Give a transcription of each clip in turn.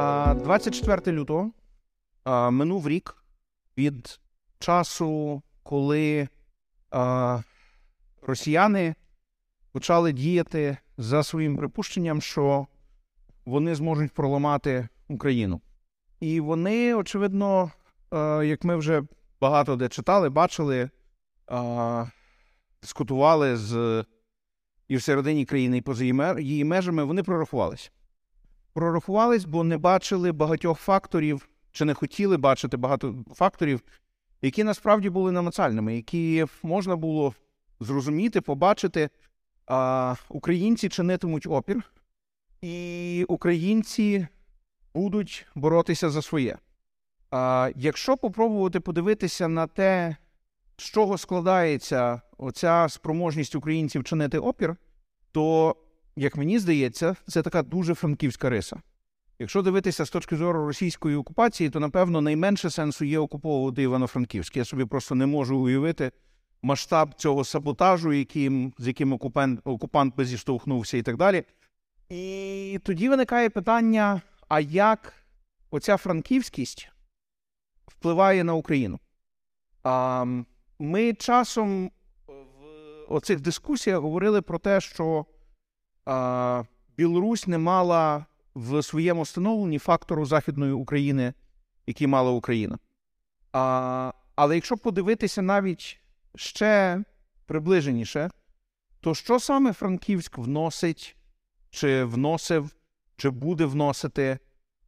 А, 24 лютого минув рік від часу, коли росіяни почали діяти за своїм припущенням, що вони зможуть проламати Україну. І вони, очевидно, як ми вже багато де читали, бачили, дискутували з і всередині країни, і поза її межами, вони прорахувалися. Прорахувались, бо не бачили багатьох факторів, чи не хотіли бачити багато факторів, які насправді були намацальними, які можна було зрозуміти, побачити. А, Українці чинитимуть опір, і українці будуть боротися за своє. А, Якщо попробувати подивитися на те, з чого складається оця спроможність українців чинити опір, то, як мені здається, це така дуже франківська риса. Якщо дивитися з точки зору російської окупації, то напевно найменше сенсу є окуповувати Івано-Франківськ. Я собі просто не можу уявити масштаб цього саботажу, яким, з яким окупант, окупант би зіштовхнувся і так далі. І тоді виникає питання: а як оця франківськість впливає на Україну? А, Ми часом в оцих дискусіях говорили про те, що Білорусь не мала в своєму становленні фактору Західної України, який мала Україна. А, Але якщо подивитися навіть ще приближеніше, то що саме Франківськ вносить, чи вносив, чи буде вносити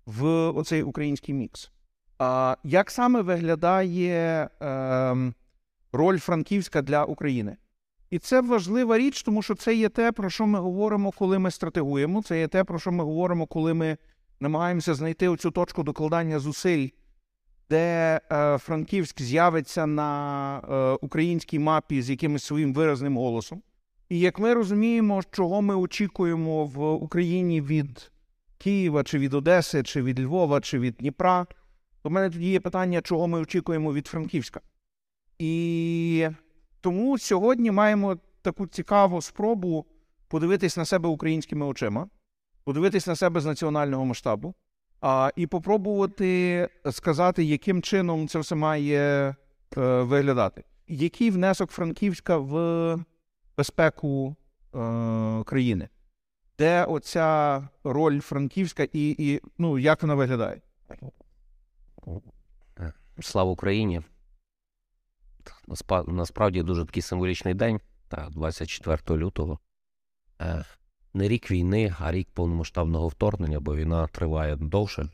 в оцей український мікс? А Як саме виглядає е, роль Франківська для України? І це важлива річ, тому що це є те, про що ми говоримо, коли ми стратегуємо. Це є те, про що ми говоримо, коли ми намагаємося знайти оцю точку докладання зусиль, де е, Франківськ з'явиться на е, українській мапі з якимось своїм виразним голосом. І як ми розуміємо, чого ми очікуємо в Україні від Києва, чи від Одеси, чи від Львова, чи від Дніпра, то в мене тоді є питання, чого ми очікуємо від Франківська. І тому сьогодні маємо таку цікаву спробу подивитись на себе українськими очима, подивитись на себе з національного масштабу, а, і попробувати сказати, яким чином це все має е, виглядати. Який внесок Франківська в безпеку е, країни? Де оця роль Франківська і, і ну, як вона виглядає? Слава Україні! Насправді дуже такий символічний день, так, 24 лютого. Е, не рік війни, а рік повномасштабного вторгнення, бо війна триває довше,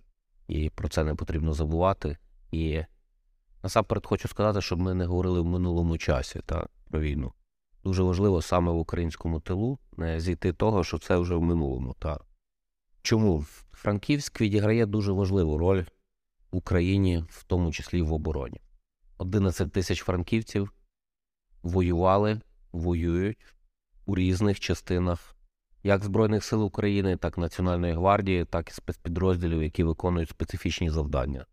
і про це не потрібно забувати. І насамперед хочу сказати, щоб ми не говорили в минулому часі та, про війну. Дуже важливо саме в українському тилу не зійти того, що це вже в минулому. Та. Чому? Франківськ відіграє дуже важливу роль в Україні, в тому числі в обороні. 11 тисяч франківців воювали, воюють у різних частинах як Збройних сил України, так і Національної гвардії, так і спецпідрозділів, які виконують специфічні завдання.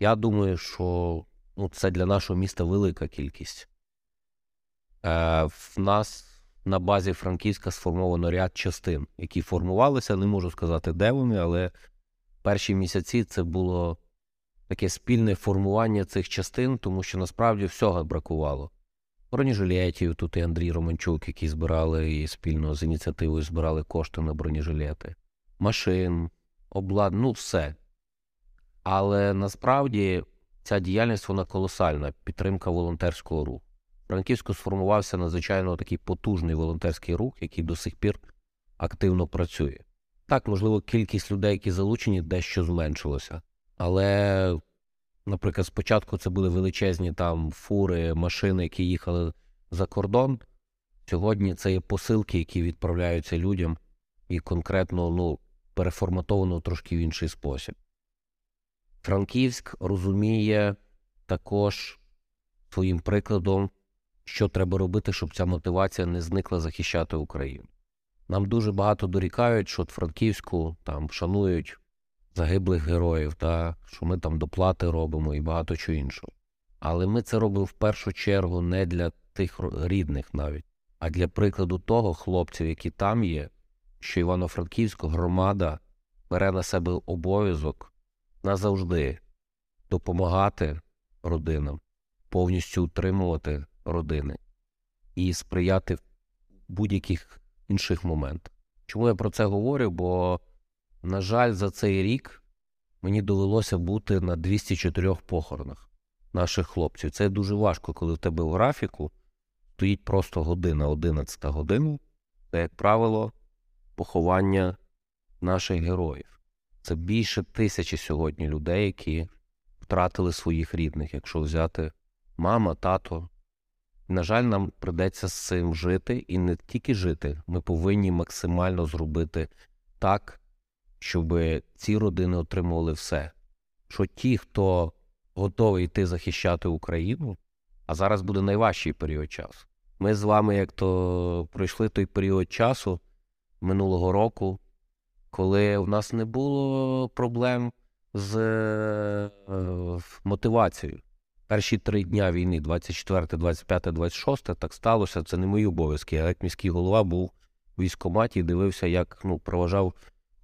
Я думаю, що ну, це для нашого міста велика кількість. Е, В нас на базі Франківська сформовано ряд частин, які формувалися. Не можу сказати, де вони, але перші місяці це було таке спільне формування цих частин, тому що насправді всього бракувало. Бронежилетів, тут і Андрій Романчук, які збирали і спільно з ініціативою збирали кошти на бронежилети, машин, облад, ну все. Але насправді ця діяльність вона колосальна, підтримка волонтерського руху. Франківську сформувався надзвичайно такий потужний волонтерський рух, який до сих пір активно працює. Так, можливо, кількість людей, які залучені, дещо зменшилося. Але, наприклад, спочатку це були величезні там фури, машини, які їхали за кордон. Сьогодні це є посилки, які відправляються людям, і конкретно ну, переформатовано трошки в інший спосіб. Франківськ розуміє також своїм прикладом, що треба робити, щоб ця мотивація не зникла захищати Україну. Нам дуже багато дорікають, що от Франківську там шанують загиблих героїв, та що ми там доплати робимо і багато чого іншого. Але ми це робимо в першу чергу не для тих рідних навіть, а для прикладу того хлопців, які там є, що Івано-Франківська громада бере на себе обов'язок назавжди допомагати родинам, повністю утримувати родини і сприяти в будь-яких інших моментах. Чому я про це говорю? Бо, на жаль, за цей рік мені довелося бути на 204 похоронах наших хлопців. Це дуже важко, коли в тебе в графіку стоїть просто година, 11 година, це, як правило, поховання наших героїв. Це більше тисячі сьогодні людей, які втратили своїх рідних, якщо взяти мама, тато. На жаль, нам придеться з цим жити і не тільки жити. Ми повинні максимально зробити так, щоб ці родини отримували все. Що ті, хто готовий йти захищати Україну, а зараз буде найважчий період часу. Ми з вами, як то пройшли той період часу минулого року, коли в нас не було проблем з е, мотивацією. Перші три дня війни, 24, 25, 26, так сталося. Це не мої обов'язки. Я як міський голова був в військкоматі і дивився, як ну, проважав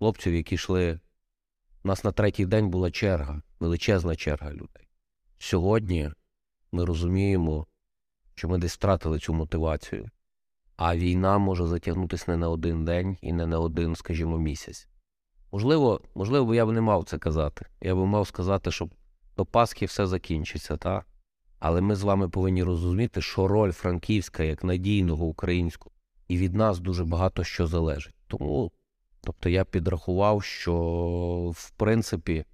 хлопців, які йшли. У нас на третій день була черга, величезна черга людей. Сьогодні ми розуміємо, що ми десь втратили цю мотивацію, а війна може затягнутися не на один день і не на один, скажімо, місяць. Можливо, можливо, я б не мав це казати. Я би мав сказати, що до Пасхи все закінчиться, так? Але ми з вами повинні розуміти, що роль Франківська як надійного українського, і від нас дуже багато що залежить. Тому, тобто, я підрахував, що в принципі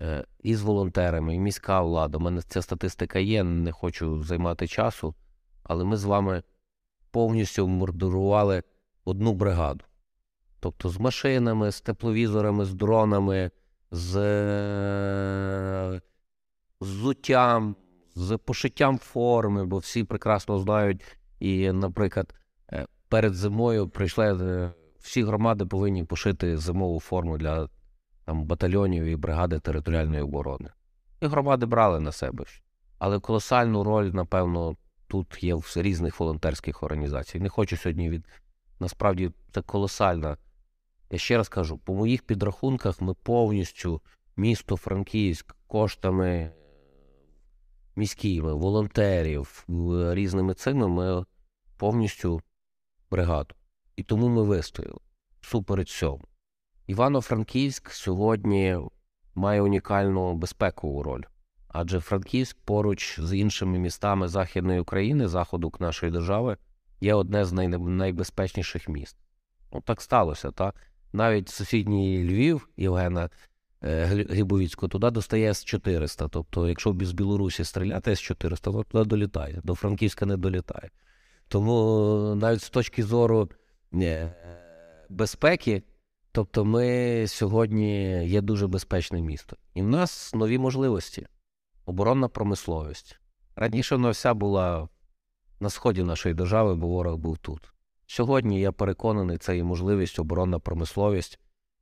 е, і з волонтерами, і міська влада, у мене ця статистика є, не хочу займати часу, але ми з вами повністю мордурували одну бригаду. Тобто з машинами, з тепловізорами, з дронами, з е, взуттям, з пошиттям форми, бо всі прекрасно знають, і, наприклад, е, перед зимою прийшли е, всі громади повинні пошити зимову форму для там, батальйонів і бригади територіальної оборони. І громади брали на себе. Але колосальну роль, напевно, тут є в різних волонтерських організацій. Не хочу сьогодні від. Насправді це колосальна. Я ще раз кажу, по моїх підрахунках ми повністю місто Франківськ коштами міськими, волонтерів, різними цими ми повністю бригаду. І тому ми вистояли супереч цьому. Івано-Франківськ сьогодні має унікальну безпекову роль, адже Франківськ поруч з іншими містами Західної України, заходу нашої держави, є одне з най... найбезпечніших міст. Ну, так сталося, так? Навіть сусідній Львів Євгена е, туди достає С-400. Тобто, якщо з Білорусі стріляти С-400, то туди долітає, до Франківська не долітає. Тому навіть з точки зору безпеки, тобто ми сьогодні є дуже безпечне місто. І в нас нові можливості. Оборонна промисловість. Раніше вона вся була на сході нашої держави, бо ворог був тут. Сьогодні я переконаний, це є можливість оборонна промисловість.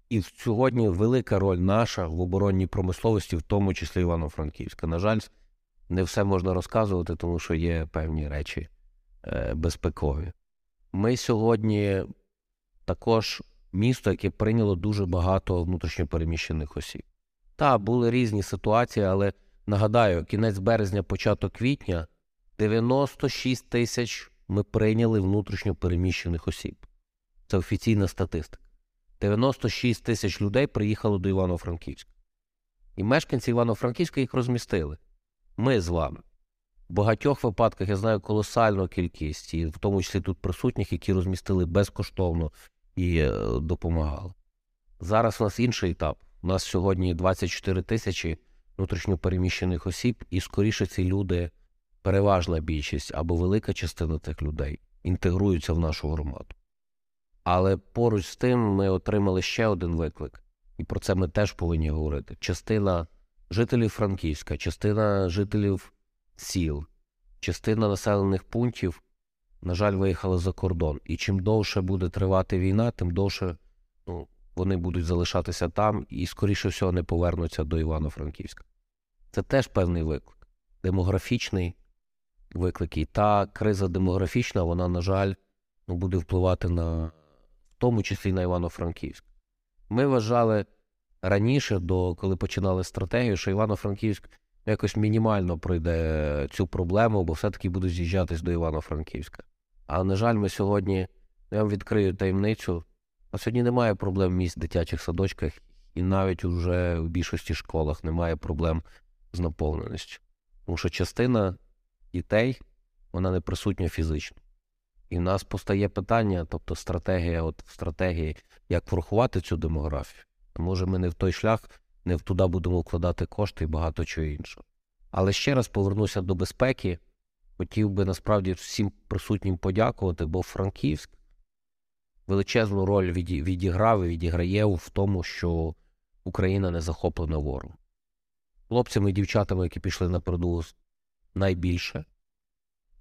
І сьогодні велика роль наша в оборонній промисловості, в тому числі Івано-Франківська. На жаль, не все можна розказувати, тому що є певні речі е, безпекові. Ми сьогодні також місто, яке прийняло дуже багато внутрішньопереміщених осіб. Так, були різні ситуації, але нагадаю, кінець березня, початок квітня 96 тисяч ми прийняли внутрішньо переміщених осіб. Це офіційна статистика. 96 тисяч людей приїхало до Івано-Франківська. І мешканці Івано-Франківська їх розмістили. Ми з вами. В багатьох випадках я знаю колосальну кількість, і в тому числі тут присутніх, які розмістили безкоштовно і е, допомагали. Зараз у нас інший етап. У нас сьогодні 24 тисячі внутрішньопереміщених осіб, і скоріше ці люди переважна більшість або велика частина цих людей інтегруються в нашу громаду. Але поруч з тим ми отримали ще один виклик, і про це ми теж повинні говорити. Частина жителів Франківська, частина жителів сіл, частина населених пунктів, на жаль, виїхала за кордон. І чим довше буде тривати війна, тим довше ну, вони будуть залишатися там і, скоріше всього, не повернуться до Івано-Франківська. Це теж певний виклик. Демографічний, виклики. Та криза демографічна, вона, на жаль, ну, буде впливати на, в тому числі на Івано-Франківськ. Ми вважали раніше, до коли починали стратегію, що Івано-Франківськ якось мінімально пройде цю проблему, бо все-таки будуть з'їжджатись до Івано-Франківська. А на жаль, ми сьогодні, я вам відкрию таємницю. А сьогодні немає проблем місць в дитячих садочках, і навіть уже в більшості школах немає проблем з наповненістю. Тому що частина дітей вона не присутня фізично. І в нас постає питання, тобто стратегія, от стратегії, як врахувати цю демографію. Може, ми не в той шлях, не туди будемо вкладати кошти і багато чого іншого. Але ще раз повернуся до безпеки. Хотів би насправді всім присутнім подякувати, бо Франківськ величезну роль відіграв і відіграє в тому, що Україна не захоплена ворогом. Хлопцями і дівчатами, які пішли на передову, найбільше.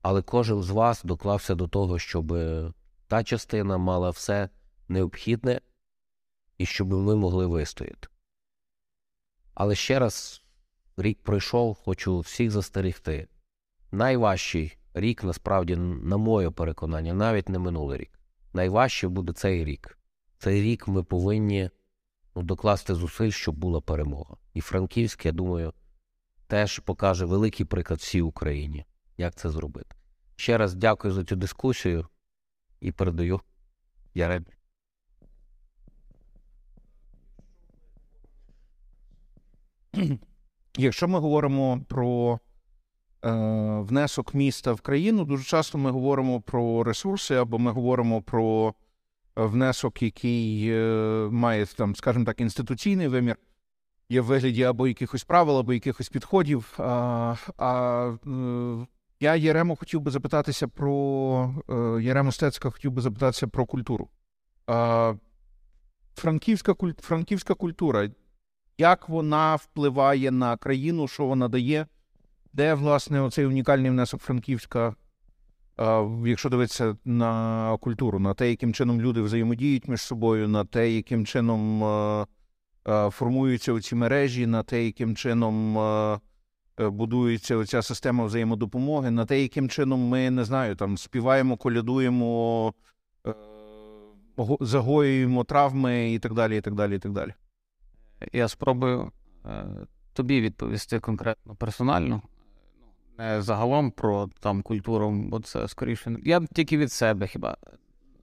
Але кожен з вас доклався до того, щоб та частина мала все необхідне і щоб ми могли вистояти. Але ще раз, рік пройшов, хочу всіх застерігти. Найважчий рік, насправді, на моє переконання, навіть не минулий рік. Найважче буде цей рік. Цей рік ми повинні ну, докласти зусиль, щоб була перемога. І Франківськ, я думаю, теж покаже великий приклад всій Україні, як це зробити. Ще раз дякую за цю дискусію і передаю Яремі. Якщо ми говоримо про е, внесок міста в країну, дуже часто ми говоримо про ресурси, або ми говоримо про внесок, який е, має там, скажімо так, інституційний вимір, є в вигляді або якихось правил, або якихось підходів. А, а е, я Єремо хотів би запитатися про е, Єремо Стецька хотів би запитатися про культуру. А, Франківська франківська культура як вона впливає на країну, що вона дає, де, власне, оцей унікальний внесок Франківська, якщо дивитися на культуру, на те, яким чином люди взаємодіють між собою, на те, яким чином формуються оці мережі, на те, яким чином. Будується оця система взаємодопомоги, на те, яким чином ми не знаю, там співаємо, колядуємо, е, загоюємо травми і так далі. і так далі, і так далі. Я спробую е, тобі відповісти конкретно персонально, не загалом про там культуру, бо це скоріше. Я тільки від себе хіба.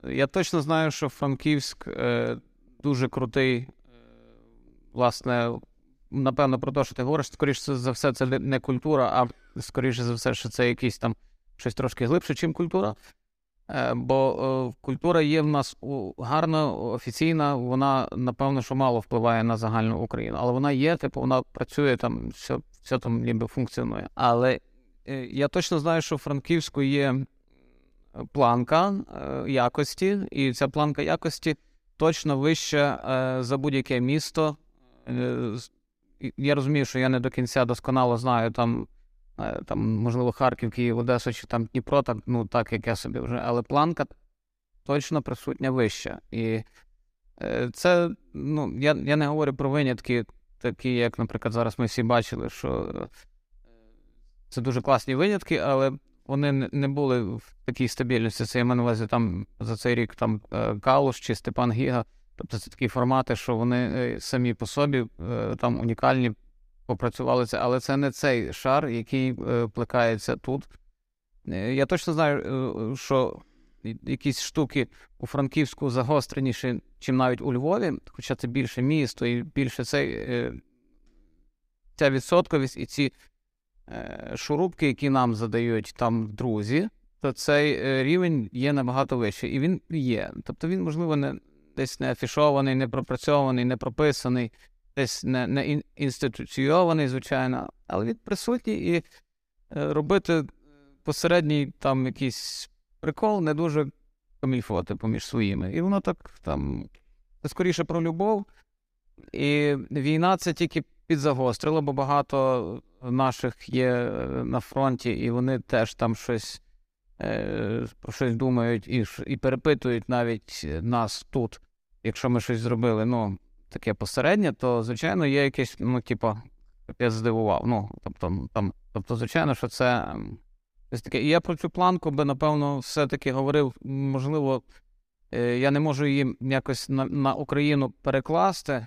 Я точно знаю, що Франківськ е, дуже крутий, е, власне, напевно, про те, що ти говориш, скоріше за все, це не культура, а скоріше за все, що це якийсь там щось трошки глибше, чим культура. Е, бо е, культура є в нас гарна, офіційна, вона, напевно, що мало впливає на загальну Україну, але вона є, типу, вона працює там, все все там ніби функціонує. Але е, я точно знаю, що в Франківську є планка якості, і ця планка якості точно вища за будь-яке місто. Я розумію, що я не до кінця досконало знаю там. Е, там, можливо, Харків, Київ, Одеса чи там Дніпро, так, ну так як я собі вже, але планка точно присутня вища. І е, це, ну, я я не говорю про винятки, такі, як, наприклад, зараз ми всі бачили, що е, це дуже класні винятки, але вони не були в такій стабільності. Це я маю на увазі там за цей рік там Калуш чи Степан Гіга. Тобто це такі формати, що вони самі по собі там унікальні попрацювали але це не цей шар, який е, плекається тут. Е, я точно знаю, е, що якісь штуки у Франківську загостреніші, чим навіть у Львові, хоча це більше місто і більше цей, ця відсотковість і ці шурупки, які нам задають там друзі, то цей рівень є набагато вищий. І він є. Тобто він, можливо, не десь не афішований, не пропрацьований, не прописаний десь не не інституційований, звичайно, але він присутній і е, робити посередній там якийсь прикол не дуже комільфоти поміж своїми. І воно так там скоріше про любов. І війна це тільки підзагострило, бо багато наших є е, на фронті, і вони теж там щось е, про щось думають і і перепитують навіть нас тут, якщо ми щось зробили. ну, таке посереднє, то, звичайно, є якесь, ну, типу, я здивував. Ну, тобто, там, тобто, звичайно, що це ем, ось таке. І я про цю планку би, напевно, все-таки говорив, можливо, е, я не можу її якось на, на Україну перекласти.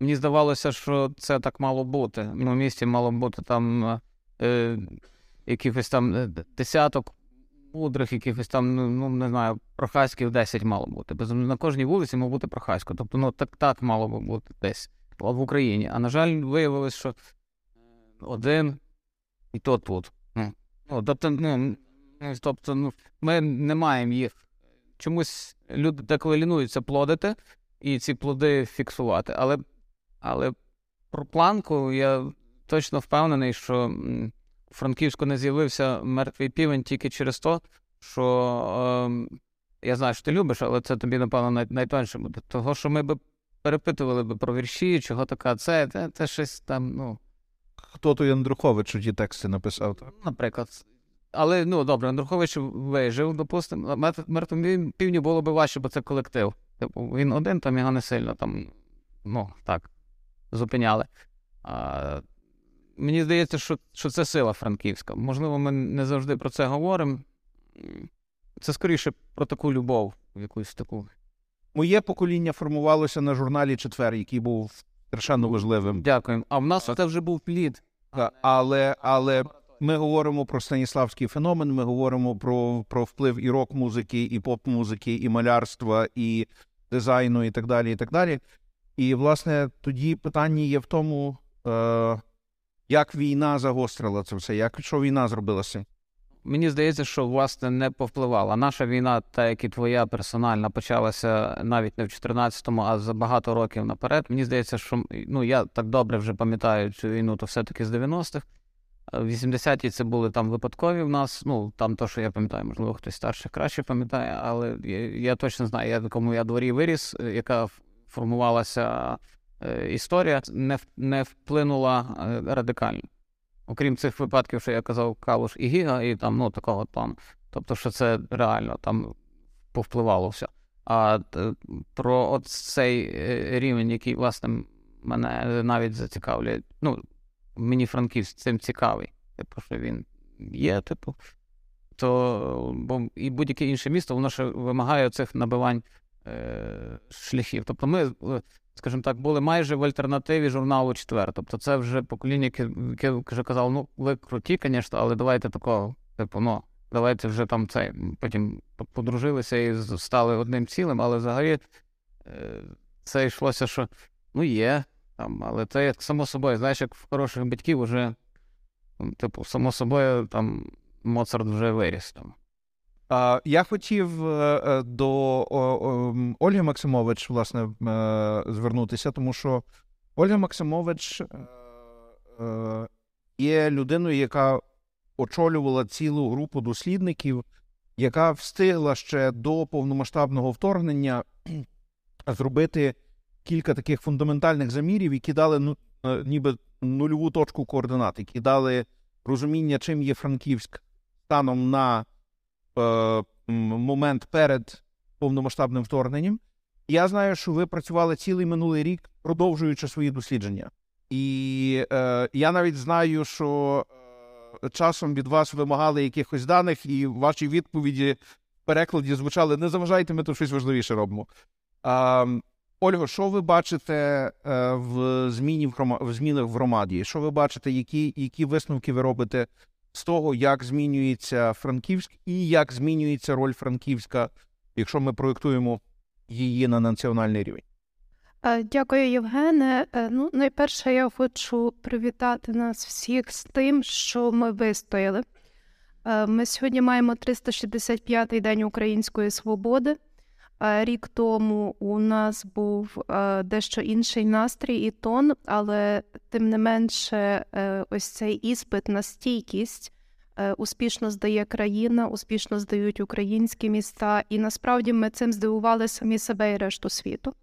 мені здавалося, що це так мало бути. Ну, в місті мало бути там е, якихось там е, десяток мудрих, якихось там, ну, ну не знаю, прохаськів 10 мало бути. Без- На кожній вулиці мав бути прохасько. Тобто, ну так так мало би бути десь в Україні. А на жаль, виявилось, що один і то тут. Ну, ну, тобто, ну, тобто, ну, ми не маємо їх. Чомусь люди деколи лінуються плодити і ці плоди фіксувати. Але, але про планку я точно впевнений, що Франківську не з'явився мертвий півень тільки через те, що ем, я знаю, що ти любиш, але це тобі, напевно, най- найтонше буде. Того, що ми б перепитували б про вірші, чого така це, це, це щось там, ну. Хто той Андрухович, що ті тексти написав? Так? Наприклад. Але ну добре, Андрухович вижив, допустимо. Мер- Мертвому півню було б важче, бо це колектив. Типу, він один, там його не сильно там, ну, так, зупиняли. А, мені здається, що, що це сила франківська. Можливо, ми не завжди про це говоримо. Це скоріше про таку любов, якусь таку. Моє покоління формувалося на журналі Четвер, який був страшенно важливим. Дякую. А в нас це вже був плід. Але, але ми говоримо про станіславський феномен, ми говоримо про, про вплив і рок-музики, і поп-музики, і малярства, і дизайну, і так далі. І так далі. І, власне, тоді питання є в тому, е, як війна загострила це все, як що війна зробила з цим. Мені здається, що власне не повпливала. Наша війна, та як і твоя персональна, почалася навіть не в 14-му, а за багато років наперед. Мені здається, що ну я так добре вже пам'ятаю цю війну, то все-таки з 90-х. В 80-ті це були там випадкові в нас. Ну там то, що я пам'ятаю, можливо, хтось старший краще пам'ятає, але я, я точно знаю, я в якому я дворі виріс, яка формувалася історія, не, не вплинула е, радикально. Окрім цих випадків, що я казав, Калуш і Гіга, і там, ну, такого плану. Тобто, що це реально там повпливало все. А е, про от цей е, рівень, який, власне, мене навіть зацікавлює. Ну, мені Франківськ цим цікавий. Типу, що він є, типу. То бо і будь-яке інше місто, воно ще вимагає цих набивань е, шляхів. Тобто ми, е, скажімо так, були майже в альтернативі журналу четвер. Тобто це вже покоління, яке, вже казало, ну, ви круті, звісно, але давайте такого, типу, ну, давайте вже там цей. Потім подружилися і стали одним цілим, але взагалі е, це йшлося, що ну є, там, але це як само собою, знаєш, як в хороших батьків вже, типу, само собою там Моцарт вже виріс там. Я хотів е, е, до Ольги Максимович власне е, звернутися, тому що Ольга Максимович є людиною, яка очолювала цілу групу дослідників, яка встигла ще до повномасштабного вторгнення зробити кілька таких фундаментальних замірів, які дали ну, ніби нульову точку координат, які дали розуміння, чим є Франківськ станом на момент перед повномасштабним вторгненням. Я знаю, що ви працювали цілий минулий рік, продовжуючи свої дослідження. І е, я навіть знаю, що е, часом від вас вимагали якихось даних, і ваші відповіді в перекладі звучали: не заважайте, ми тут щось важливіше робимо. А, Ольго, що ви бачите е, в зміні в змінах в громаді? Що ви бачите, які, які висновки ви робите з того, як змінюється Франківськ і як змінюється роль Франківська, якщо ми проєктуємо її на національний рівень? Е, Дякую, Євгене. Е, Ну, найперше, я хочу привітати нас всіх з тим, що ми вистояли. Е, Ми сьогодні маємо 365-й день української свободи. Рік тому у нас був дещо інший настрій і тон, але тим не менше, е, ось цей іспит на стійкість е, успішно здає країна, успішно здають українські міста, і насправді ми цим здивували самі себе і решту світу.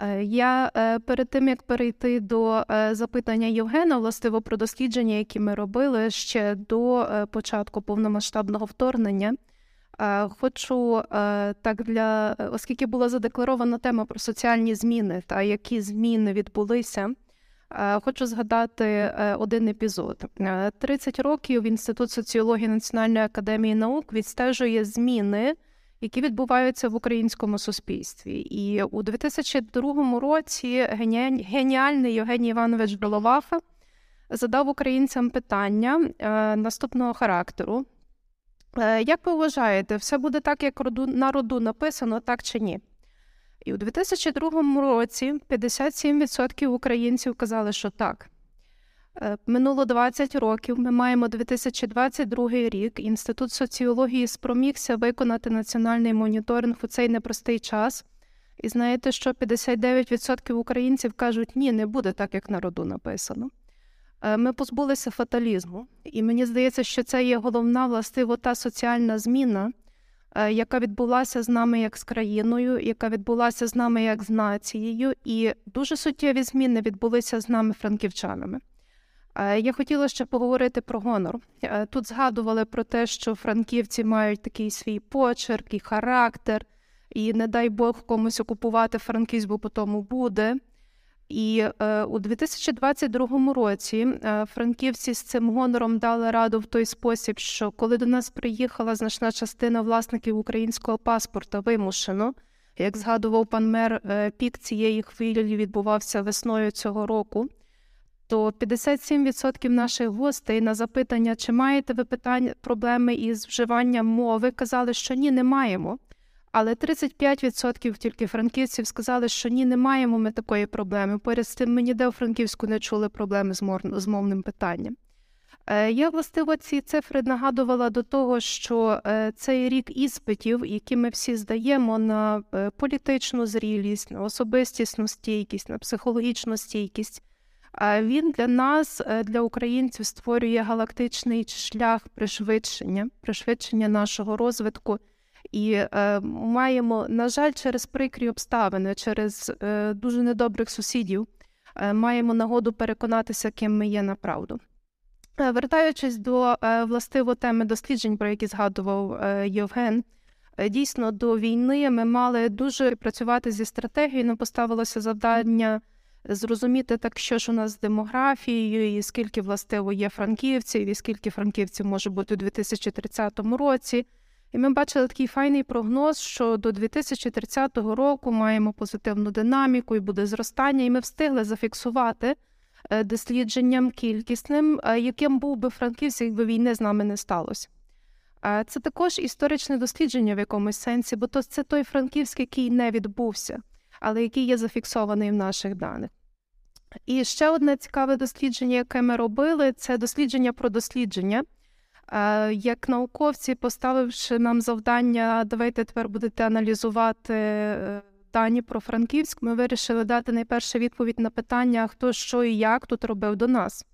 Е, Я перед тим як перейти до запитання Євгена, властиво про дослідження, які ми робили ще до початку повномасштабного вторгнення, хочу е, так для оскільки була задекларована тема про соціальні зміни та які зміни відбулися. е, Хочу згадати е, один епізод. Е, 30 років Інститут соціології Національної академії наук відстежує зміни, які відбуваються в українському суспільстві. І у 2002 році геніальний Євгеній Іванович Головаха задав українцям питання е, наступного характеру. Е, Як ви вважаєте, все буде так, як на роду написано, так чи ні? І у 2002 році 57% українців казали, що так. Е, Минуло 20 років. Ми маємо 2022 рік. Інститут соціології спромігся виконати національний моніторинг у цей непростий час. І знаєте, що 59% українців кажуть, ні, не буде так, як на роду написано. Е, Ми позбулися фаталізму, і мені здається, що це є головна властиво та соціальна зміна, е, яка відбулася з нами як з країною, яка відбулася з нами як з нацією, і дуже суттєві зміни відбулися з нами франківчанами. Е, Я хотіла ще поговорити про гонор. Тут згадували про те, що франківці мають такий свій почерк і характер, і не дай Бог комусь окупувати Франківськ, бо по тому буде. І е, у 2022 році е, франківці з цим гонором дали раду в той спосіб, що коли до нас приїхала значна частина власників українського паспорта вимушено, як згадував пан мер, е, пік цієї хвилі відбувався весною цього року. То 57% наших гостей на запитання, чи маєте ви питання проблеми із вживанням мови, казали, що ні, не маємо. Але 35% тільки франківців сказали, що ні, не маємо ми такої проблеми. Поряд з тим ми ніде у Франківську не чули проблеми з, мор- з мовним питанням. Е, Я, властиво, ці цифри нагадувала до того, що е, цей рік іспитів, які ми всі здаємо на е, політичну зрілість, на особистісну стійкість, на психологічну стійкість, він для нас, для українців, створює галактичний шлях пришвидшення, пришвидшення нашого розвитку. І е, маємо, на жаль, через прикрі обставини, через е, дуже недобрих сусідів, е, маємо нагоду переконатися, ким ми є направду. Е, Вертаючись до е, властиво теми досліджень, про які згадував е, Євген, е, дійсно до війни ми мали дуже працювати зі стратегією. Нам поставилося завдання зрозуміти так, що ж у нас з демографією, і скільки властиво є франківців, і скільки франківців може бути у 2030 році. І ми бачили такий файний прогноз, що до 2030 року маємо позитивну динаміку і буде зростання, і ми встигли зафіксувати е, дослідженням кількісним, е, яким був би Франківськ, якби війни з нами не сталося. Е, Це також історичне дослідження в якомусь сенсі, бо то це той Франківськ, який не відбувся, але який є зафіксований в наших даних. І ще одне цікаве дослідження, яке ми робили, це дослідження про дослідження. Е, Як науковці, поставивши нам завдання, давайте тепер будете аналізувати е, дані про Франківськ, ми вирішили дати найперше відповідь на питання, хто що і як тут робив до нас.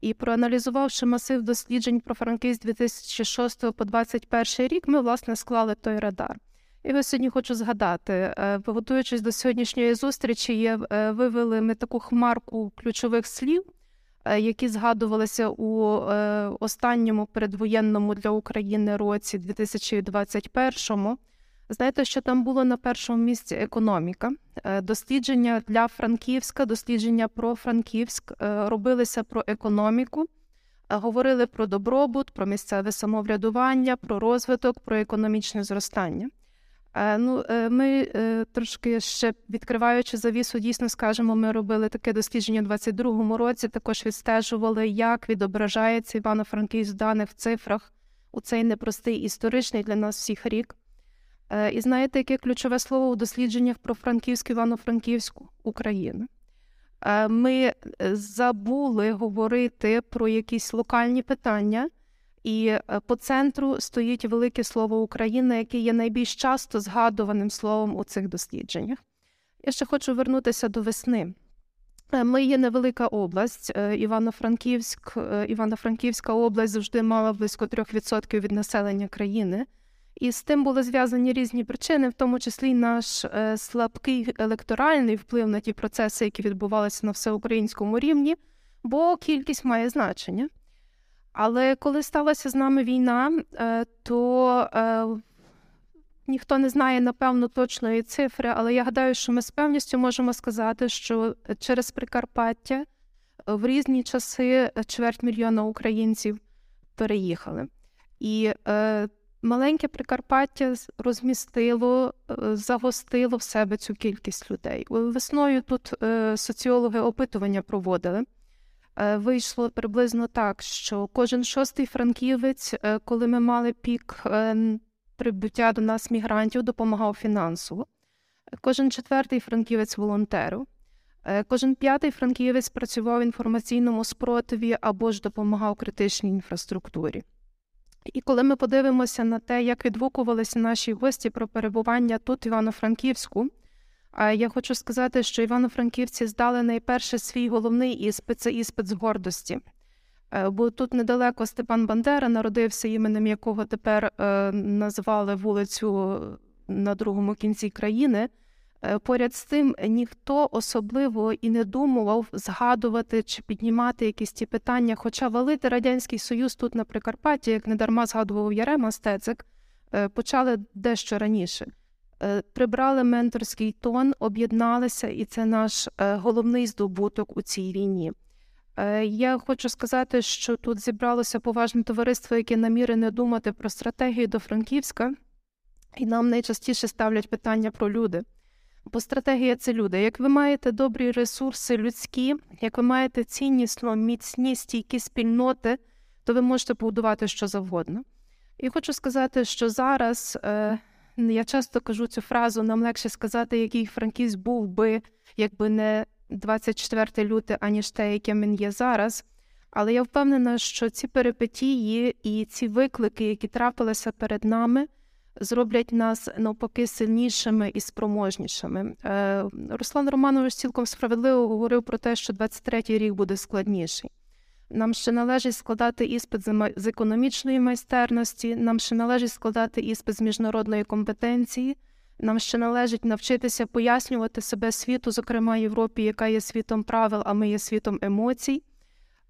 І проаналізувавши масив досліджень про Франківськ з 2006 по 2021 рік, ми, власне, склали той радар. І ось сьогодні хочу згадати, е, готуючись до сьогоднішньої зустрічі, вивели ми таку хмарку ключових слів, які згадувалися у е, останньому передвоєнному для України році 2021. Знаєте, що там було на першому місці економіка. Е, Дослідження для Франківська, дослідження про Франківськ е, робилися про економіку, е, говорили про добробут, про місцеве самоврядування, про розвиток, про економічне зростання. Е, Ну, е, ми е, трошки ще відкриваючи завісу, дійсно скажемо, ми робили таке дослідження у 22-му році. Також відстежували, як відображається Івано-Франківськ в даних цифрах у цей непростий історичний для нас всіх рік. І знаєте, яке ключове слово у дослідженнях про Франківську Івано-Франківську Україна? Е, Ми забули говорити про якісь локальні питання. І е, по центру стоїть велике слово Україна, яке є найбільш часто згадуваним словом у цих дослідженнях. Я ще хочу вернутися до весни. Е, Ми є невелика область. е, Івано-Франківськ, Івано-Франківська область завжди мала близько 3% від населення країни. І з тим були зв'язані різні причини, в тому числі наш слабкий електоральний вплив на ті процеси, які відбувалися на всеукраїнському рівні, бо кількість має значення. Але коли сталася з нами війна, е, то е, ніхто не знає напевно точної цифри, але я гадаю, що ми з певністю можемо сказати, що через Прикарпаття е, в різні часи чверть мільйона українців переїхали. І маленьке Прикарпаття розмістило, загостило в себе цю кількість людей. Весною тут соціологи опитування проводили. Е, Вийшло приблизно так, що кожен шостий франківець, е, коли ми мали пік е, прибуття до нас мігрантів, допомагав фінансово. Кожен четвертий франківець волонтеру. Кожен п'ятий франківець працював в інформаційному спротиві або ж допомагав критичній інфраструктурі. І коли ми подивимося на те, як відгукувалися наші гості про перебування тут, Івано-Франківську, я хочу сказати, що івано-франківці здали найперше свій головний іспит це іспит з гордості. Е, Бо тут недалеко Степан Бандера народився, іменем якого тепер е, назвали вулицю на другому кінці країни. Е, Поряд з тим ніхто особливо і не думав згадувати чи піднімати якісь ті питання. Хоча валити Радянський Союз тут на Прикарпатті, як недарма згадував Ярема Стецик, почали дещо раніше. Е, Прибрали менторський тон, об'єдналися, і це наш е, головний здобуток у цій війні. Е, Я хочу сказати, що тут зібралося поважне товариство, яке намірене думати про стратегію до Франківська, і нам найчастіше ставлять питання про люди. Бо стратегія це люди. Як ви маєте добрі ресурси людські, як ви маєте ціннісно, міцні, стійкі спільноти, то ви можете побудувати що завгодно. І хочу сказати, що зараз я часто кажу цю фразу: нам легше сказати, який Франківськ був би, якби не 24 люте, аніж те, яким він є зараз. Але я впевнена, що ці перипетії і ці виклики, які трапилися перед нами, зроблять нас навпаки сильнішими і спроможнішими. Е, Руслан Романович цілком справедливо говорив про те, що 23-й рік буде складніший. Нам ще належить складати іспит з економічної майстерності, нам ще належить складати іспит з міжнародної компетенції, нам ще належить навчитися пояснювати себе світу, зокрема Європі, яка є світом правил, а ми є світом емоцій.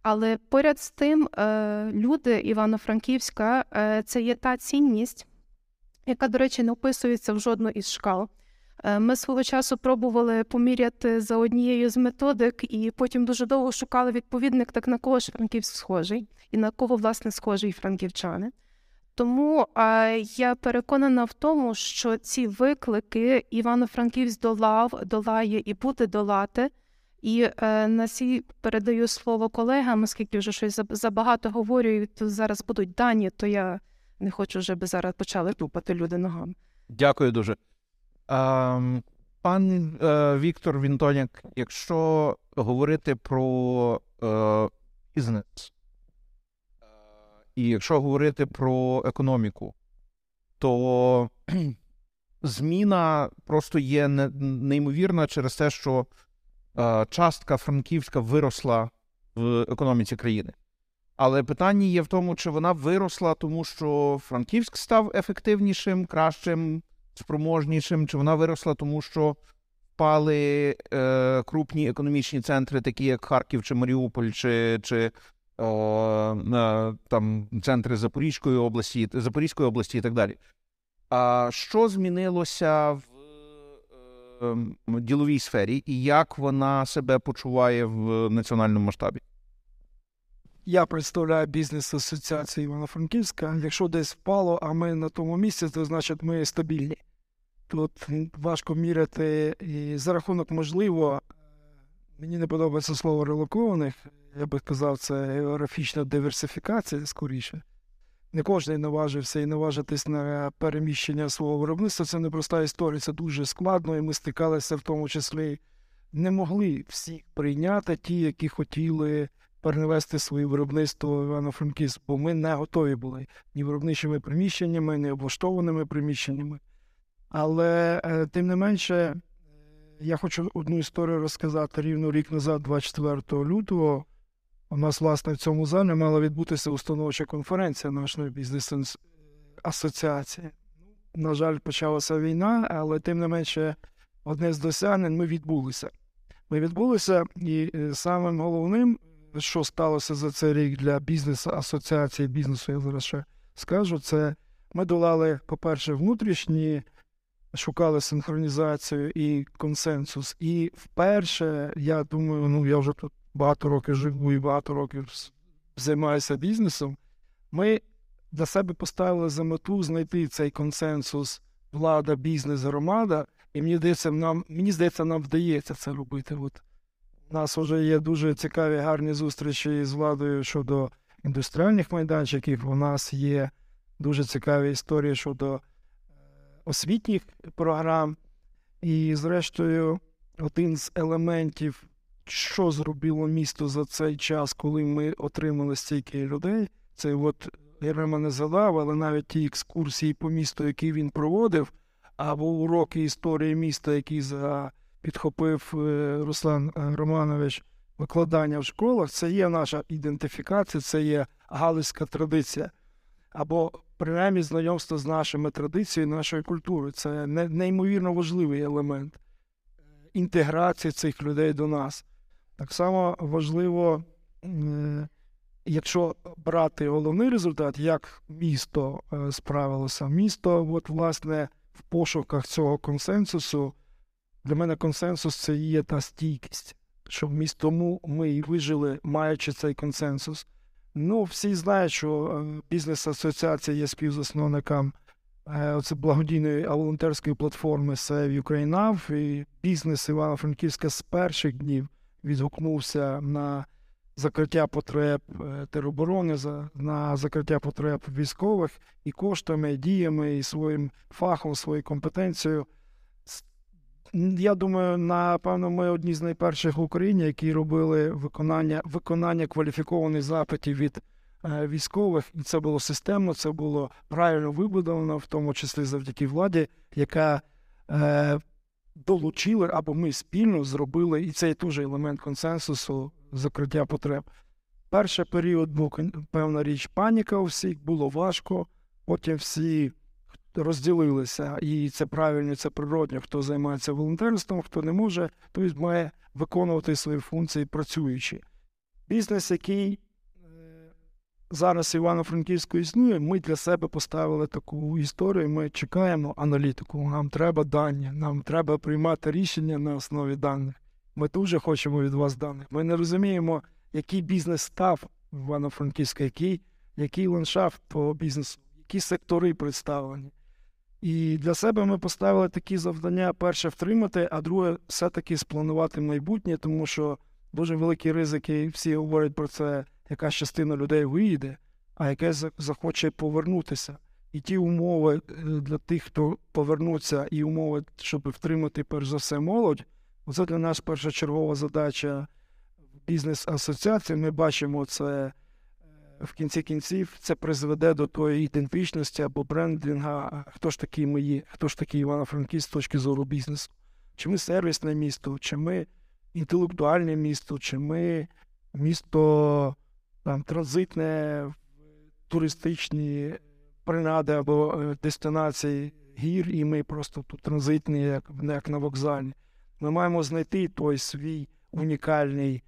Але поряд з тим, е, люди Івано-Франківська е, це є та цінність, яка, до речі, не вписується в жодну із шкал. Е, Ми свого часу пробували поміряти за однією з методик, і потім дуже довго шукали відповідник, так на кого ж Франківськ схожий, і на кого, власне, схожі франківчани. Тому я переконана в тому, що ці виклики Івано-Франківськ долав, долає і буде долати. І е, на сі передаю слово колегам, оскільки вже щось забагато говорю, і тут зараз будуть дані, то я не хочу, щоб зараз почали тупати люди ногами. Дякую дуже. Ем, пан е, Віктор Вінтоняк, якщо говорити про е, бізнес, е, і якщо говорити про економіку, то зміна просто є неймовірна через те, що частка франківська виросла в економіці країни. Але питання є в тому, чи вона виросла, тому що Франківськ став ефективнішим, кращим, спроможнішим, чи вона виросла, тому що впали е, крупні економічні центри, такі як Харків чи Маріуполь, чи, чи е, там центри Запорізької області, Запорізької області і так далі. А що змінилося в е, діловій сфері, і як вона себе почуває в національному масштабі? Я представляю бізнес асоціації Івано-Франківська. Якщо десь впало, а ми на тому місці, то значить ми стабільні. Тут важко міряти, і за рахунок, можливо, мені не подобається слово релокованих. Я би сказав, це географічна диверсифікація скоріше. Не кожен наважився і наважитись на переміщення свого виробництва. Це непроста історія, це дуже складно, і ми стикалися в тому числі. Не могли всі прийняти ті, які хотіли перенести своє виробництво в Івано-Франківськ, бо ми не готові були ні виробничими приміщеннями, ні облаштованими приміщеннями. Але е, тим не менше, е, я хочу одну історію розказати рівно рік назад, 24 лютого. У нас, власне, в цьому залі мала відбутися установча конференція нашої бізнес-асоціації. На жаль, почалася війна, але тим не менше, одне з досягнень ми відбулися. Ми відбулися, і е, самим головним, що сталося за цей рік для бізнес-асоціації бізнесу, я зараз ще скажу, це ми долали, по-перше, внутрішні, шукали синхронізацію і консенсус. І вперше, я думаю, ну я вже тут багато років живу і багато років займаюся бізнесом. Ми для себе поставили за мету знайти цей консенсус влада, бізнес, громада. І мені здається, нам, мені здається, нам вдається це робити. От у нас вже є дуже цікаві гарні зустрічі з владою щодо індустріальних майданчиків. У нас є дуже цікаві історії щодо освітніх програм. І, зрештою, один з елементів, що зробило місто за цей час, коли ми отримали стільки людей, це от Єрема не згадав, але навіть ті екскурсії по місту, які він проводив, або уроки історії міста, які підхопив е, Руслан е, Романович викладання в школах, це є наша ідентифікація, це є галицька традиція. Або принаймні знайомство з нашими традиціями, нашою культурою. Це неймовірно важливий елемент е, інтеграції цих людей до нас. Так само важливо, е, якщо брати головний результат, як місто е, справилося. Місто, от, власне, в пошуках цього консенсусу, для мене консенсус це є та стійкість, що тому ми і вижили, маючи цей консенсус. Ну, всі знають, що е, бізнес-асоціація є співзасновником е, благодійної а волонтерської платформи Save Ukraine і бізнес Івано-Франківська з перших днів відгукнувся на закриття потреб е, тероборони, на закриття потреб військових і коштами, діями, і своїм фахом, своєю компетенцією. Я думаю, напевно, ми одні з найперших в Україні, які робили виконання, виконання кваліфікованих запитів від е, військових, і це було системно, це було правильно вибудовано, в тому числі завдяки владі, яка е, долучила або ми спільно зробили, і це є теж елемент консенсусу закриття потреб. Перший період був певна річ паніка у всіх, було важко. Потім всі розділилися, і це правильно, це природньо. Хто займається волонтерством, хто не може, той має виконувати свої функції працюючи. Бізнес, який е, зараз Івано-Франківську існує, ми для себе поставили таку історію. Ми чекаємо аналітику. Нам треба дані, нам треба приймати рішення на основі даних. Ми дуже хочемо від вас даних. Ми не розуміємо, який бізнес став в Івано-Франківську, який, який ландшафт по бізнесу, які сектори представлені. І для себе ми поставили такі завдання: перше втримати, а друге, все-таки спланувати майбутнє, тому що дуже великі ризики, всі говорять про це, яка частина людей виїде, а яке захоче повернутися. І ті умови е, для тих, хто повернуться, і умови, щоб втримати перш за все молодь, це для нас першочергова задача бізнес-асоціації. Ми бачимо це в кінці кінців, це призведе до тої ідентичності або брендинга, хто ж такий ми є, хто ж такий Івано-Франківськ з точки зору бізнесу. Чи ми сервісне місто, чи ми інтелектуальне місто, чи ми місто там, транзитне, туристичні принади або е, дестинації гір, і ми просто тут транзитні, як, як на вокзалі. Ми маємо знайти той свій унікальний,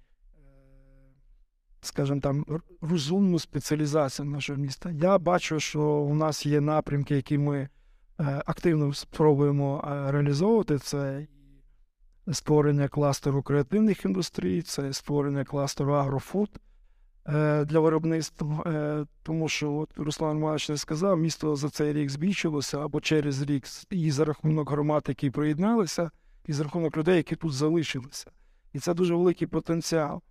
скажімо там, розумну спеціалізацію нашого міста. Я бачу, що у нас є напрямки, які ми е, активно спробуємо е, реалізовувати. Це створення кластеру креативних індустрій, це створення кластеру агрофуд е, для виробництва. Тому що от Руслан Романович не сказав, місто за цей рік збільшилося або через рік і за рахунок громад, які приєдналися, і за рахунок людей, які тут залишилися. І це дуже великий потенціал.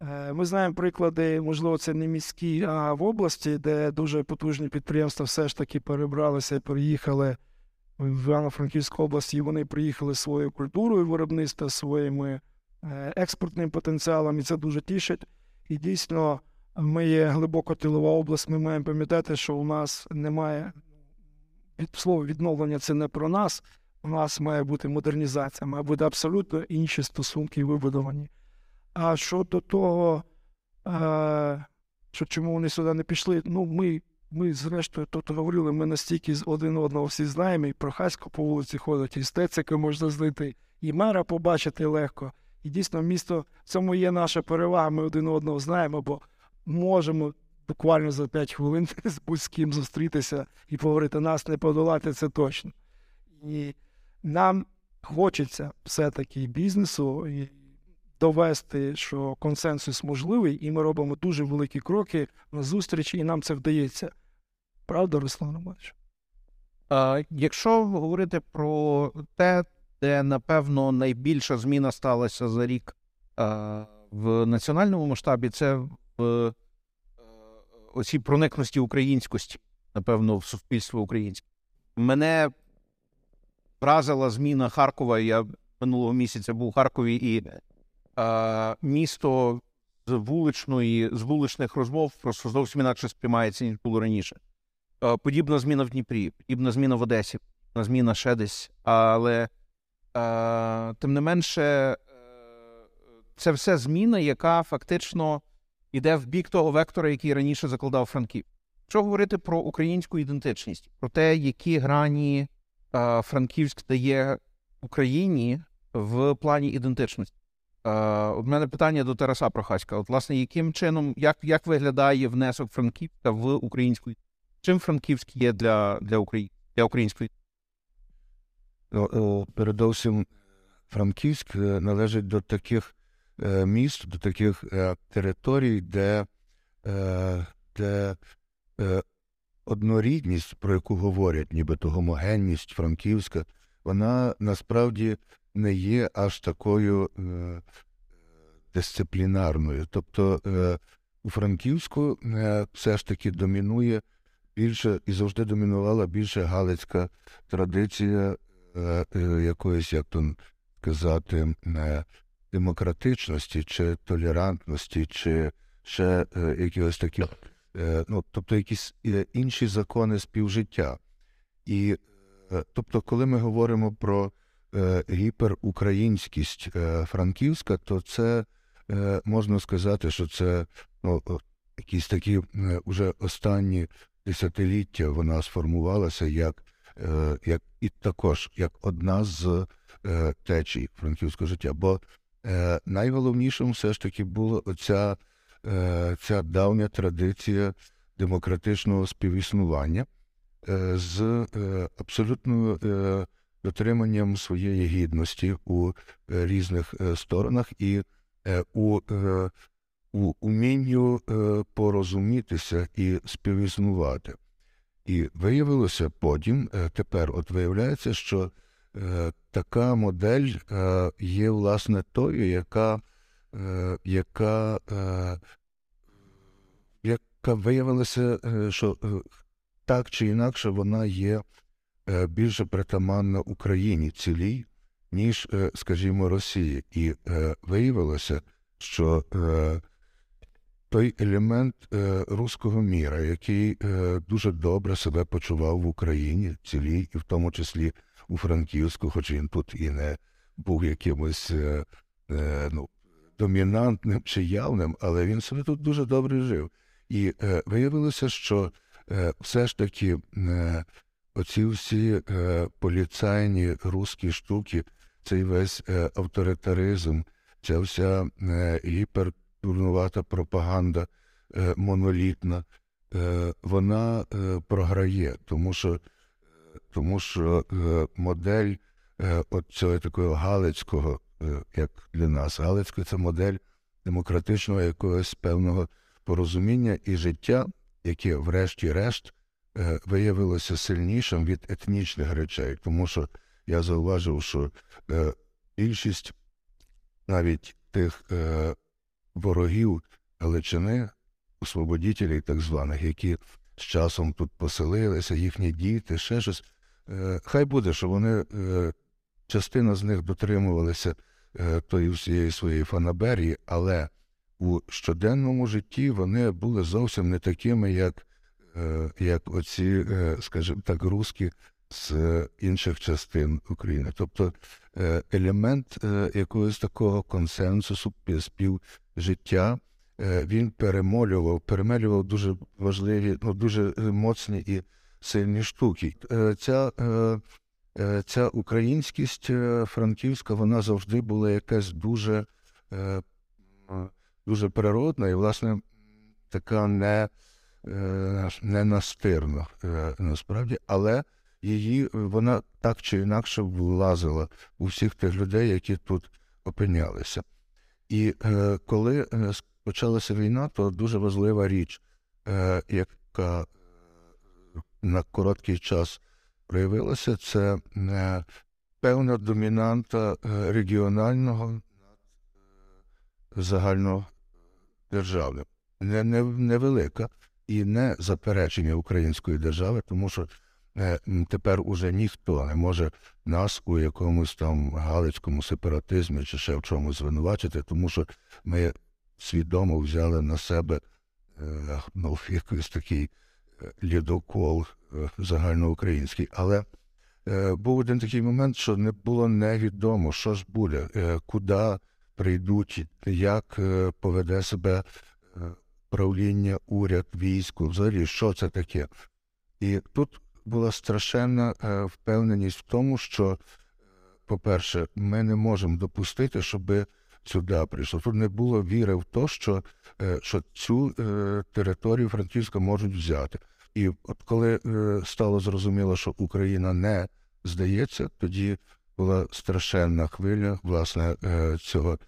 Е, Ми знаємо приклади, можливо, це не міські, а в області, де дуже потужні підприємства все ж таки перебралися і переїхали в Івано-Франківську область, і вони приїхали своєю культурою виробництва, своїми е, експортним потенціалом, і це дуже тішить. І дійсно, ми є глибоко тилова область, ми маємо пам'ятати, що у нас немає від слово відновлення це не про нас. У нас має бути модернізація, має бути абсолютно інші стосунки вибудовані. А щодо того, е, що чому вони сюди не пішли, ну ми, ми зрештою тут говорили, ми настільки з один одного всі знаємо, і Прохасько по вулиці ходить, і Стецика можна знайти, і мера побачити легко. І дійсно, місто в цьому є наша перевага. Ми один одного знаємо, бо можемо буквально за 5 хвилин з будь-ким зустрітися і поговорити, нас не подолати, це точно. І нам хочеться все-таки бізнесу і довести, що консенсус можливий, і ми робимо дуже великі кроки на зустріч, і нам це вдається. Правда, Руслан Романович? Якщо говорити про те, де напевно найбільша зміна сталася за рік в національному масштабі, це в е, оцій проникності українськості, напевно, в суспільство українське. Мене вразила зміна Харкова. Я минулого місяця був у Харкові, і місто з вуличної, з вуличних розмов просто зовсім інакше сприймається, ніж було раніше. Подібна зміна в Дніпрі, подібна зміна в Одесі, подібна зміна ще десь. Але тим не менше, е, це все зміна, яка фактично йде в бік того вектора, який раніше закладав Франків. Якщо говорити про українську ідентичність, про те, які грані Франківськ дає Україні в плані ідентичності. Е, От мене питання до Тараса Прохаська. От, власне, яким чином, як, як виглядає внесок Франківська в українську Чим Франківськ є для, для, Украї... для української? Ну, е, Передовсім Франківськ е, належить до таких е, міст, до таких е, територій, де, е, де е, однорідність, про яку говорять, нібито гомогенність Франківська, вона насправді не є аж такою е, дисциплінарною. Тобто е, у Франківську е, все ж таки домінує більше і завжди домінувала більше галицька традиція е, е, якоїсь, як то сказати, е, демократичності чи толерантності, чи ще якихось таких, ну, тобто якісь інші закони співжиття. І тобто, коли ми говоримо про гіперукраїнськість е, Франківська, то це е, можна сказати, що це ну, якісь такі е, уже останні десятиліття вона сформувалася як, е, як і також як одна з е, течій франківського життя. Бо е, найголовнішим все ж таки була оця е, ця давня традиція демократичного співіснування е, з е, абсолютним е, дотриманням своєї гідності у е, різних е, сторонах і е, у у умінню порозумітися і співіснувати. І виявилося потім, тепер от виявляється, що така модель є, власне, тою, яка, яка, яка виявилася, що так чи інакше вона є більше притаманна Україні цілій, ніж, е, скажімо, Росії. І е, виявилося, що е, той елемент е, руського міра, який е, дуже добре себе почував в Україні цілій, і в тому числі у Франківську, хоч він тут і не був якимось е, е, ну, домінантним чи явним, але він себе тут дуже добре жив. І е, виявилося, що е, все ж таки е, оці всі е, поліцайні руські штуки, цей весь е, авторитаризм, ця вся е, гіпер дурнувата пропаганда е, монолітна, е, вона е, програє, тому що, тому що модель от цього такого галицького, як для нас, галицького це модель демократичного якогось певного порозуміння і життя, яке, врешті-решт, виявилося сильнішим від етнічних речей, тому що я зауважив, що е, більшість навіть тих е, ворогів Галичини, освободітелів так званих, які з часом тут поселилися, їхні діти, ще щось. Е, Хай буде, що вони, е, частина з них дотримувалися е, тої всієї своєї фанаберії, але у щоденному житті вони були зовсім не такими, як, е, як оці, е, скажімо так, русські з е, інших частин України. Тобто е, елемент е, якогось такого консенсусу, співжиття, е, він перемолював, перемелював дуже важливі, ну, дуже е, моцні і сильні штуки. Е, Ця, е, е, ця українськість е, франківська, вона завжди була якась дуже, е, дуже природна і, власне, така не, е, не настирна е, насправді, але її вона так чи інакше влазила у всіх тих людей, які тут опинялися. І е, коли е, почалася війна, то дуже важлива річ, е, яка е, на короткий час проявилося, це е, певна домінанта е, регіонального е, загальнодержавним. Не, не, невелика і не заперечення української держави, тому що е, тепер уже ніхто не може нас у якомусь там галицькому сепаратизмі чи ще в чомусь звинувачити, тому що ми свідомо взяли на себе е, ну, якийсь такий е, лідокол загальноукраїнський. Але був один такий момент, що не було невідомо, що ж буде, куди прийдуть, як поведе себе правління, уряд, військо, взагалі, що це таке. І тут була страшенна е, впевненість в тому, що, е, по-перше, ми не можемо допустити, щоб сюди прийшло. Тут не було віри в те, що, е, що цю е, територію Франківська можуть взяти. І от коли е, стало зрозуміло, що Україна не здається, тоді була страшенна хвиля власне е, цього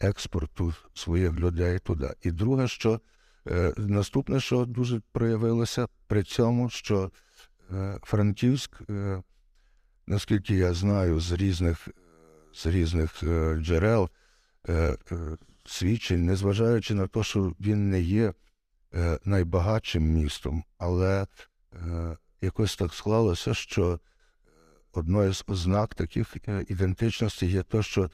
експорту своїх людей туди. І друге, що е, наступне, що дуже проявилося при цьому, що е, Франківськ, е, наскільки я знаю, з різних, з різних е, джерел е, е, свідчень, незважаючи на те, що він не є е, найбагатшим містом, але е, якось так склалося, що е, одною з ознак таких е, ідентичностей є те, що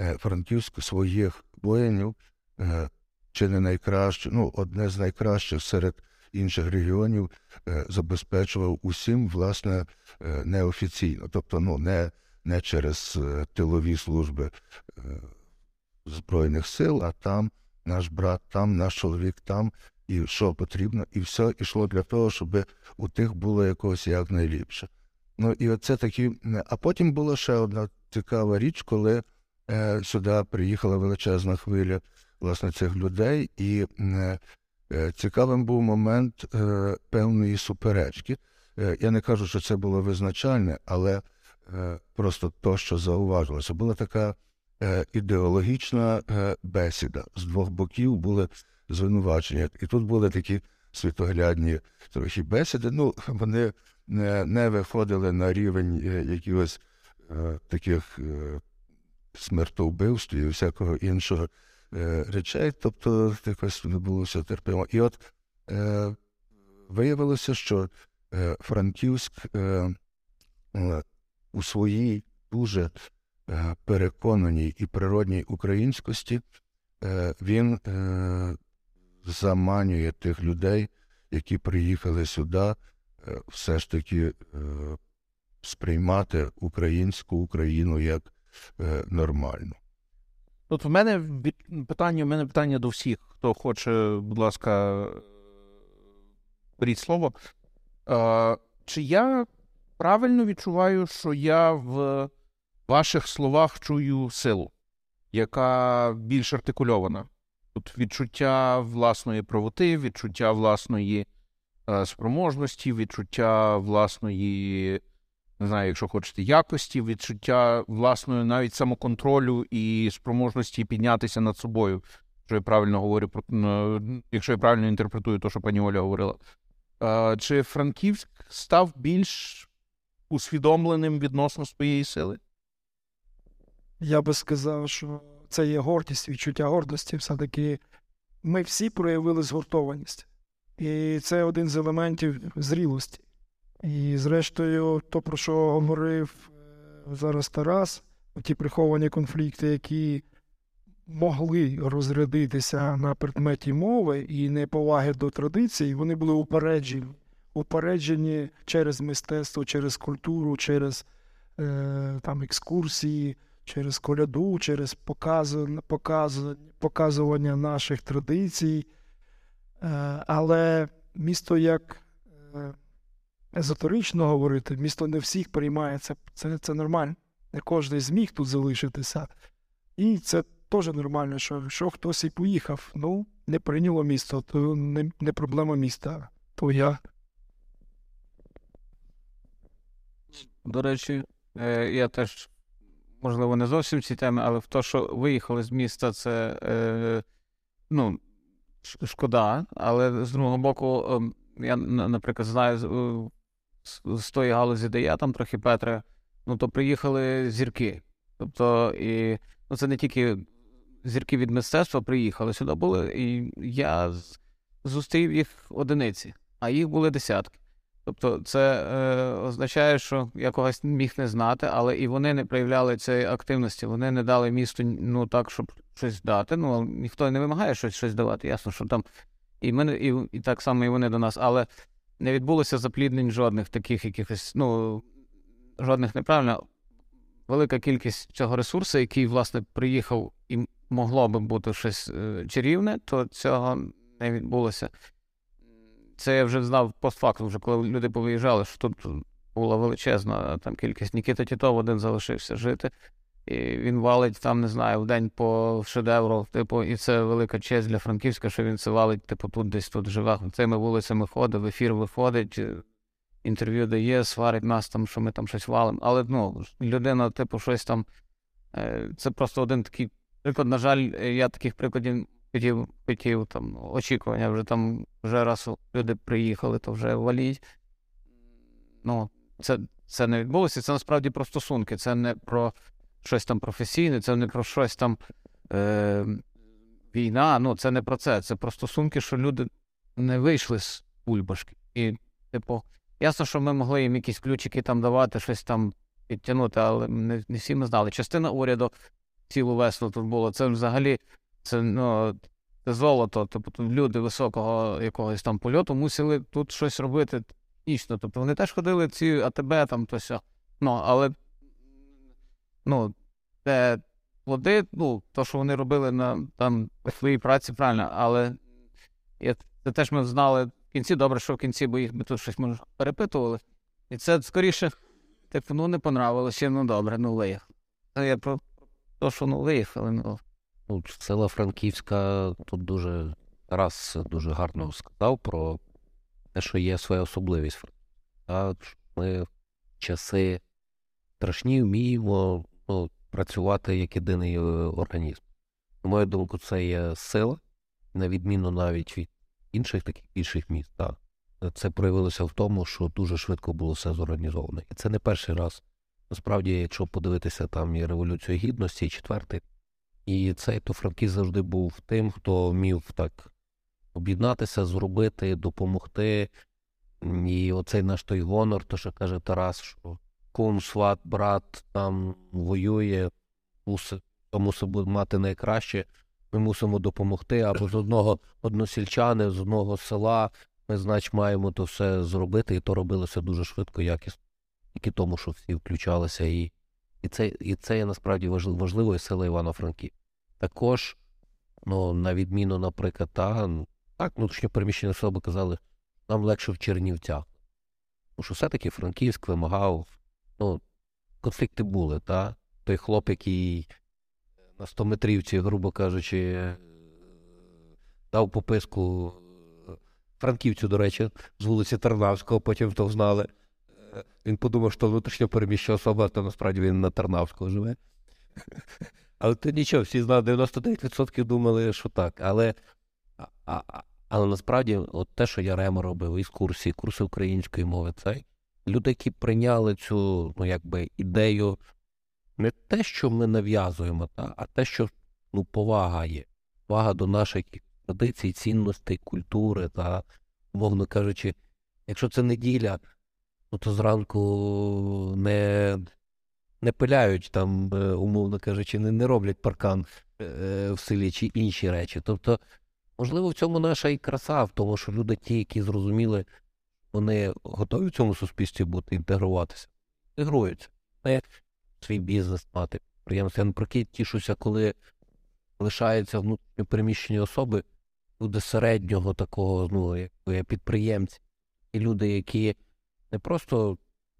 е, Франківськ своїх воїнів е, чи не найкраще, ну, одне з найкращих серед інших регіонів е, забезпечував усім, власне, неофіційно, тобто ну, не, не через тилові служби Збройних сил, а там наш брат, там наш чоловік, там, і що потрібно, і все йшло для того, щоб у тих було якогось якнайліпше. Ну і оце такі. А потім була ще одна цікава річ, коли сюди приїхала величезна хвиля власне цих людей, і е, е, цікавим був момент е, певної суперечки. Е, я не кажу, що це було визначальне, але е, просто то, що зауважилося, була така е, ідеологічна е, бесіда. З двох боків були звинувачення. І тут були такі світоглядні трохи бесіди. Ну, вони не, виходили на рівень е, якихось е, таких е, і всякого іншого е, речей, тобто якось не було все терпимо. І от е, виявилося, що е, Франківськ е, е, у своїй дуже е, переконаній і природній українськості е, він заманює тих людей, які приїхали сюди, все ж таки сприймати українську Україну як е, нормальну. От в мене питання, в мене питання до всіх, хто хоче, будь ласка, беріть слово. Е, чи я правильно відчуваю, що я в ваших словах чую силу, яка більш артикульована? Тут відчуття власної правоти, відчуття власної е, спроможності, відчуття власної, не знаю, якщо хочете, якості, відчуття власної навіть самоконтролю і спроможності піднятися над собою. Якщо я правильно говорю про якщо я правильно інтерпретую те, що пані Оля говорила. Чи Франківськ став більш усвідомленим відносно своєї сили? Я би сказав, що це є гордість, відчуття гордості. Все-таки ми всі проявили згуртованість. І це один з елементів зрілості. І, зрештою, то, про що говорив е, зараз Тарас, ті приховані конфлікти, які могли розрядитися на предметі мови і неповаги до традицій, вони були упереджені. Упереджені через мистецтво, через культуру, через е, там, екскурсії, через коляду, через показу, показу, показування наших традицій. Е, але місто як е, езотерично говорити, місто не всіх приймає, це, це, це нормально. Не кожен зміг тут залишитися. І це теж нормально, що якщо хтось і поїхав, ну, не прийняло місто, то не, не проблема міста, то я. До речі, е, я теж, можливо, не зовсім ці теми, але в те, що виїхали з міста, це е, ну, шкода. Але з другого боку, ем, я, наприклад, знаю з, тої галузі, де я там трохи Петре, ну то приїхали зірки. Тобто, і ну, це не тільки зірки від мистецтва приїхали сюди були, і я зустрів їх одиниці, а їх були десятки. Тобто, це е, означає, що я когось міг не знати, але і вони не проявляли цієї активності. Вони не дали місту ну так, щоб щось дати. Ну ніхто не вимагає щось, щось давати. Ясно, що там і ми і, і так само і вони до нас, але не відбулося запліднень жодних таких якихось, ну жодних неправильно. Велика кількість цього ресурсу, який, власне, приїхав і могло би бути щось е, чарівне, то цього не відбулося. Це я вже знав постфактум, вже коли люди повиїжджали, що тут була величезна там кількість. Нікіта Тітов один залишився жити. І він валить там, не знаю, в день по шедевру. Типу, і це велика честь для Франківська, що він це валить, типу, тут десь тут живе. Цими вулицями ходить, в ефір виходить, інтерв'ю дає, сварить нас там, що ми там щось валимо. Але ну, людина, типу, щось там. е, Це просто один такий приклад. На жаль, я таких прикладів хотів, хотів там очікування. Вже там вже раз люди приїхали, то вже валіть. Ну, це, це не відбулося. Це насправді про стосунки. Це не про щось там професійне, це не про щось там е, війна. Ну, це не про це. Це про стосунки, що люди не вийшли з бульбашки. І, типу, ясно, що ми могли їм якісь ключики там давати, щось там підтягнути, але не, не всі ми знали. Частина уряду цілу весну тут було. Це взагалі це, ну, це золото. Тобто люди високого якогось там польоту мусили тут щось робити технічно. Тобто вони теж ходили ці АТБ там то сьо. Ну, але ну, те плоди, ну, то, що вони робили на там своїй праці, правильно, але і це теж ми знали в кінці, добре, що в кінці, бо їх би тут щось може перепитували. І це скоріше, типу, ну не понравилося, ну добре, ну виїхав. Я про те, що ну виїхали, ну. Ну, села Франківська тут дуже Тарас дуже гарно сказав про те, що є своя особливість. А ми часи страшні вміємо ну, працювати як єдиний е, організм. На мою думку, це є сила, на відміну навіть від інших таких більших міст. Так. Це проявилося в тому, що дуже швидко було все зорганізовано. І це не перший раз. Насправді, якщо подивитися там і Революцію Гідності, і четвертий, і цей то Франківськ завжди був тим, хто вмів так об'єднатися, зробити, допомогти. І оцей наш той гонор, то що каже Тарас, що кум, сват, брат там воює, мусить, мати найкраще. Ми мусимо допомогти або з одного односельчани, з одного села. Ми, значить, маємо то все зробити, і то робилося дуже швидко, якісно. Тільки тому, що всі включалися. І, і, це, і це є насправді важливо, важливою сила Івано-Франків. Також, ну, на відміну, наприклад, та, ну, так, внутрішньо переміщені особи казали, нам легше в Чернівцях. Тому що все-таки Франківськ вимагав, ну, конфлікти були, та? Той хлоп, який на 100 метрівці, грубо кажучи, е, дав пописку е, франківцю, до речі, з вулиці Тарнавського, потім то знали. Е, Він подумав, що внутрішньо переміщена особа, то насправді він на Тарнавського живе. Але то нічого, всі знали, 99% думали, що так. Але, а, а, але насправді, от те, що Ярема робив, із курсі, курси української мови, це люди, які прийняли цю ну, якби, ідею не те, що ми нав'язуємо, та, а те, що ну, повага є. Повага до наших традицій, цінностей, культури, та, умовно кажучи, якщо це неділя, ну, то зранку не, не пиляють там, е, умовно кажучи, не, не роблять паркан е, в селі чи інші речі. Тобто, можливо, в цьому наша і краса, в тому, що люди, ті, які зрозуміли, вони готові в цьому суспільстві бути, інтегруватися, інтегруються. Не свій бізнес мати, підприємство. Я навпаки тішуся, коли лишаються внутрішньо переміщені особи, люди середнього такого, ну, як підприємці, і люди, які не просто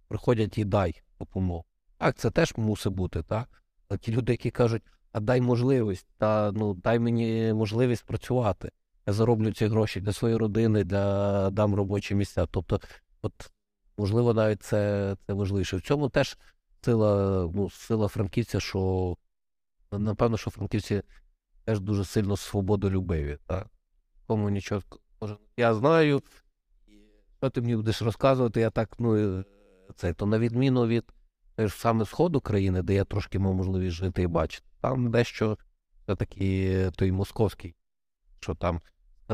приходять і дай допомогу. Так, це теж мусить бути, так? А ті люди, які кажуть, а дай можливість, та ну дай мені можливість працювати. Я зароблю ці гроші для своєї родини, для дам робочі місця. Тобто, от можливо, навіть це, це важливіше. В цьому теж сила, ну, сила франківця, що напевно, що франківці теж дуже сильно свободолюбиві. Так? Кому нічого. Я знаю, що ти мені будеш розказувати, я так, ну, це, то на відміну від е, ж саме сходу країни, де я трошки мав можливість жити і бачити, там дещо все-таки той московський, що там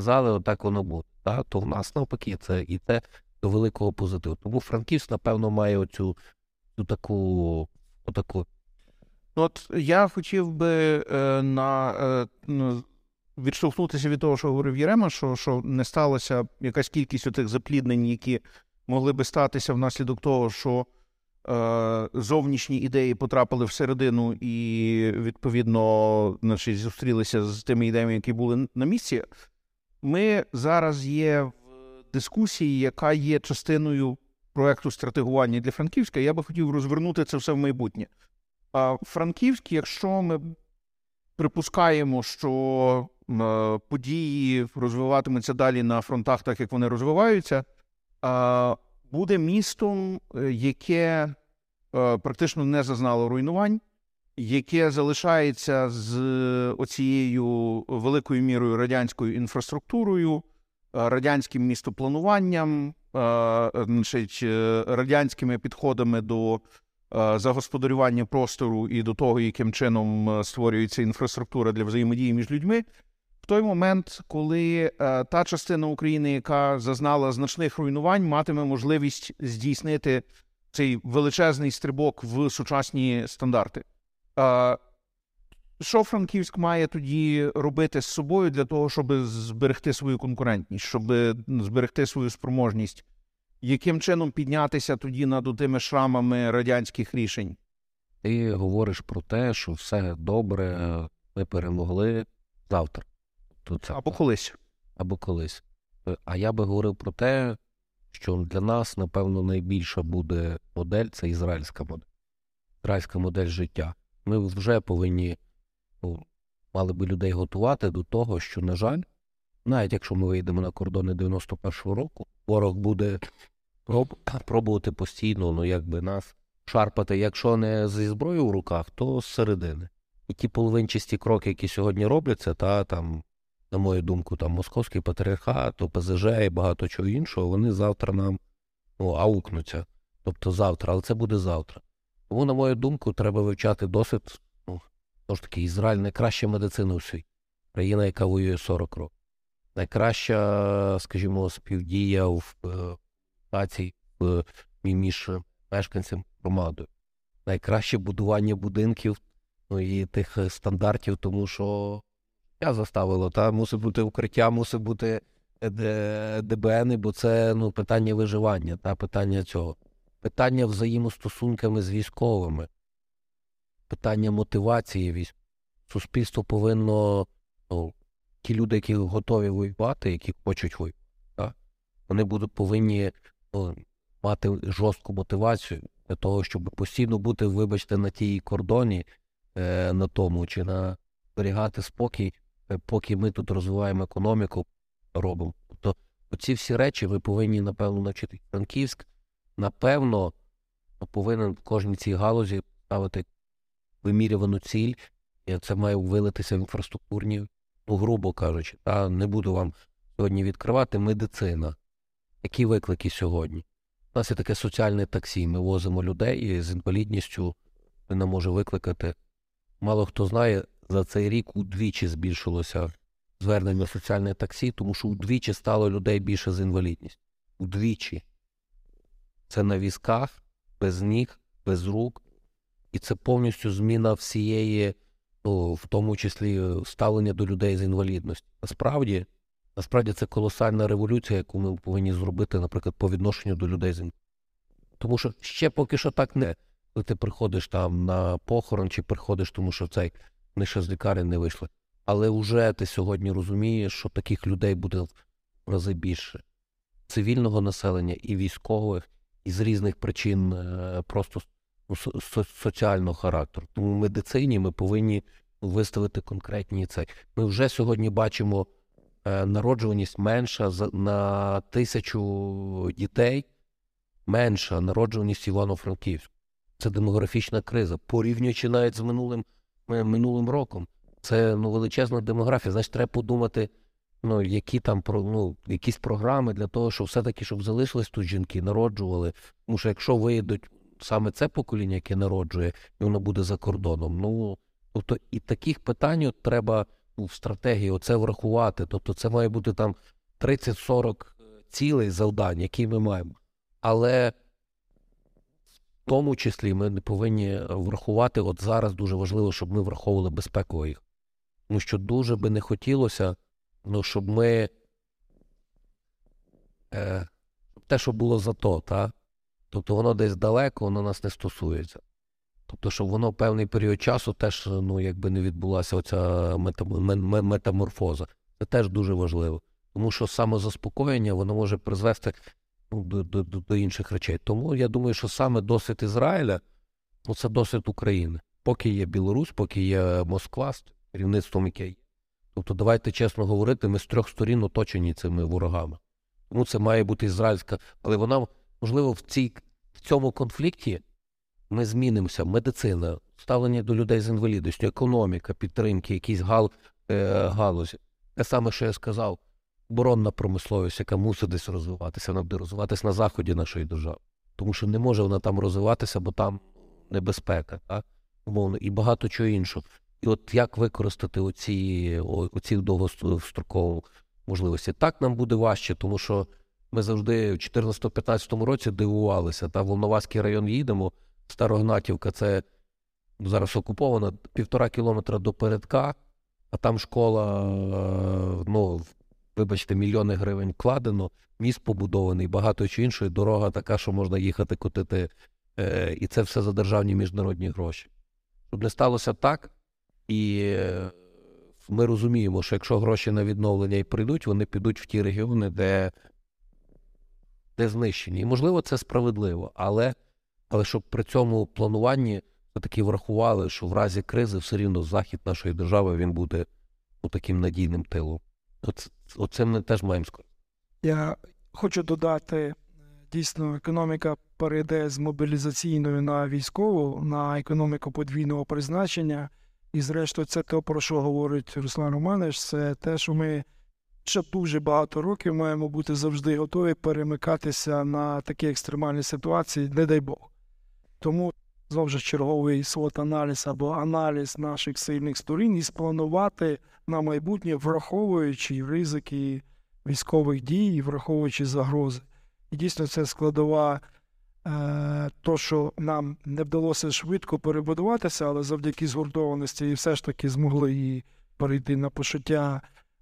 сказали, отак воно буде. Та? То в нас навпаки, це і це до великого позитиву. Тому Франківськ, напевно, має оцю, цю таку, отаку Ну, От я хотів би е, на, е, ну, відштовхнутися від того, що говорив Єрема, що, що не сталося якась кількість отих запліднень, які могли би статися внаслідок того, що е, зовнішні ідеї потрапили всередину і, відповідно, значить, зустрілися з тими ідеями, які були на місці. Ми зараз є в дискусії, яка є частиною проекту стратегування для Франківська. Я би хотів розвернути це все в майбутнє. А Франківськ, якщо ми припускаємо, що е, події розвиватимуться далі на фронтах, так як вони розвиваються, буде містом, е, яке е, практично не зазнало руйнувань, яке залишається з оцією великою мірою радянською інфраструктурою, е, радянським містоплануванням, е, значить, е, радянськими підходами до е, загосподарювання простору і до того, яким чином е, створюється інфраструктура для взаємодії між людьми. В той момент, коли е, та частина України, яка зазнала значних руйнувань, матиме можливість здійснити цей величезний стрибок в сучасні стандарти. Що Франківськ має тоді робити з собою для того, щоб зберегти свою конкурентність, щоб зберегти свою спроможність? Яким чином піднятися тоді над тими шрамами радянських рішень? Ти говориш про те, що все добре, ми перемогли завтра. То це Або колись. або колись. А я би говорив про те, що для нас, напевно, найбільша буде модель це ізраїльська модель. Ізраїльська модель життя. Ми вже повинні ну, мали би людей готувати до того, що, на жаль, навіть якщо ми вийдемо на кордони 91-го року, ворог буде проб, пробувати постійно, ну якби нас шарпати, якщо не зі зброєю в руках, то з середини. І ті половинчасті кроки, які сьогодні робляться, та там, на мою думку, там московський патріархат, ОПЗЖ і багато чого іншого, вони завтра нам ну, аукнуться. Тобто завтра, але це буде завтра. Тому, на мою думку, треба вивчати досвід. Ну, знову ж таки, Ізраїль найкраща медицина у світі. Країна, яка воює 40 років. Найкраща, скажімо, співдія в е, комунікації в, між мешканцем громадою. Найкраще будування будинків ну, і тих е, стандартів, тому що я заставило, та мусить бути укриття, мусить бути е, Д- ДБНи, бо це ну, питання виживання, та питання цього. Питання взаємостосунками з військовими, питання мотивації військ. Суспільство повинно, ну, ті люди, які готові воювати, які хочуть воювати, та, вони будуть повинні ну, мати жорстку мотивацію для того, щоб постійно бути, вибачте, на тій кордоні, е, на тому, чи на зберігати спокій, е, поки ми тут розвиваємо економіку, робимо. Тобто, оці всі речі ви повинні, напевно, навчити. Франківськ, напевно, повинен в кожній цій галузі ставити вимірювану ціль, і це має вилитися в інфраструктурні, ну, грубо кажучи, та не буду вам сьогодні відкривати медицина. Які виклики сьогодні? У нас є таке соціальне таксі. Ми возимо людей з інвалідністю, не може викликати. Мало хто знає, за цей рік удвічі збільшилося звернення соціальне таксі, тому що удвічі стало людей більше з інвалідністю. Удвічі. Це на візках, без ніг, без рук. І це повністю зміна всієї, ну, в тому числі е, ставлення до людей з інвалідністю. Насправді, насправді це колосальна революція, яку ми повинні зробити, наприклад, по відношенню до людей з інвалідністю. Тому що ще поки що так не. Коли ти приходиш там на похорон чи приходиш, тому що цей вони ще з лікарні не вийшли. Але вже ти сьогодні розумієш, що таких людей буде в рази більше. Цивільного населення і військових, і з різних причин е, просто ну, со- со- соціального характеру. Тому в медицині ми повинні виставити конкретні цей. Ми вже сьогодні бачимо е, народжуваність менша на тисячу дітей, менша народжуваність Івано-Франківську. Це демографічна криза, порівнюючи навіть з минулим, е, минулим роком. Це ну, величезна демографія. Значить, треба подумати, ну, які там про ну, якісь програми для того, щоб все-таки щоб залишились тут жінки, народжували. Тому що якщо вийдуть саме це покоління, яке народжує, і воно буде за кордоном, ну тобто і таких питань от треба ну, в стратегії оце врахувати. Тобто, це має бути там 30-40 цілей завдань, які ми маємо. Але в тому числі ми не повинні врахувати, от зараз дуже важливо, щоб ми враховували безпеку їх. Тому що дуже би не хотілося, ну, щоб ми. Е, те, що було за то, та? тобто воно десь далеко, воно нас не стосується. Тобто, щоб воно певний період часу теж ну, якби не відбулася оця метам- ме- ме- метаморфоза. Це теж дуже важливо. Тому що самозаспокоєння воно може призвести ну, до, до, до, інших речей. Тому я думаю, що саме досвід Ізраїля ну, це досвід України. Поки є Білорусь, поки є Москва з керівництвом, яке. Тобто, давайте чесно говорити, ми з трьох сторін оточені цими ворогами. Тому це має бути ізраїльська. Але вона, можливо, в, цій, в цьому конфлікті ми змінимося. Медицина, ставлення до людей з інвалідністю, економіка, підтримки, якісь гал, е, галузі. Те саме, що я сказав, оборонна промисловість, яка мусить десь розвиватися, вона буде розвиватися на заході нашої держави. Тому що не може вона там розвиватися, бо там небезпека, так? умовно, і багато чого іншого. І от як використати оці, оці довгострокові можливості? Так нам буде важче, тому що ми завжди в 2014-2015 році дивувалися. Та в Волноваський район їдемо, Старогнатівка це зараз окупована півтора кілометра до передка, а там школа, ну, вибачте, мільйони гривень вкладено, міст побудований, багато чого іншого, дорога така, що можна їхати котити, е, і це все за державні міжнародні гроші. Щоб не сталося так, і е, ми розуміємо, що якщо гроші на відновлення і прийдуть, вони підуть в ті регіони, де, де знищені. І можливо, це справедливо, але, але щоб при цьому плануванні все-таки врахували, що в разі кризи все рівно захід нашої держави він буде ну, таким надійним тилом. Оце, оце ми теж маємо скористатися. Я хочу додати, е, дійсно, економіка перейде з мобілізаційної на військову, на економіку подвійного призначення. І, зрештою, це те, про що говорить Руслан Романович, це те, що ми ще дуже багато років маємо бути завжди готові перемикатися на такі екстремальні ситуації, не дай Бог. Тому знову ж черговий свот аналіз або аналіз наших сильних сторін і спланувати на майбутнє, враховуючи ризики військових дій, і враховуючи загрози. І дійсно це складова, то, що нам не вдалося швидко перебудуватися, але завдяки згуртованості і все ж таки змогли і перейти на пошиття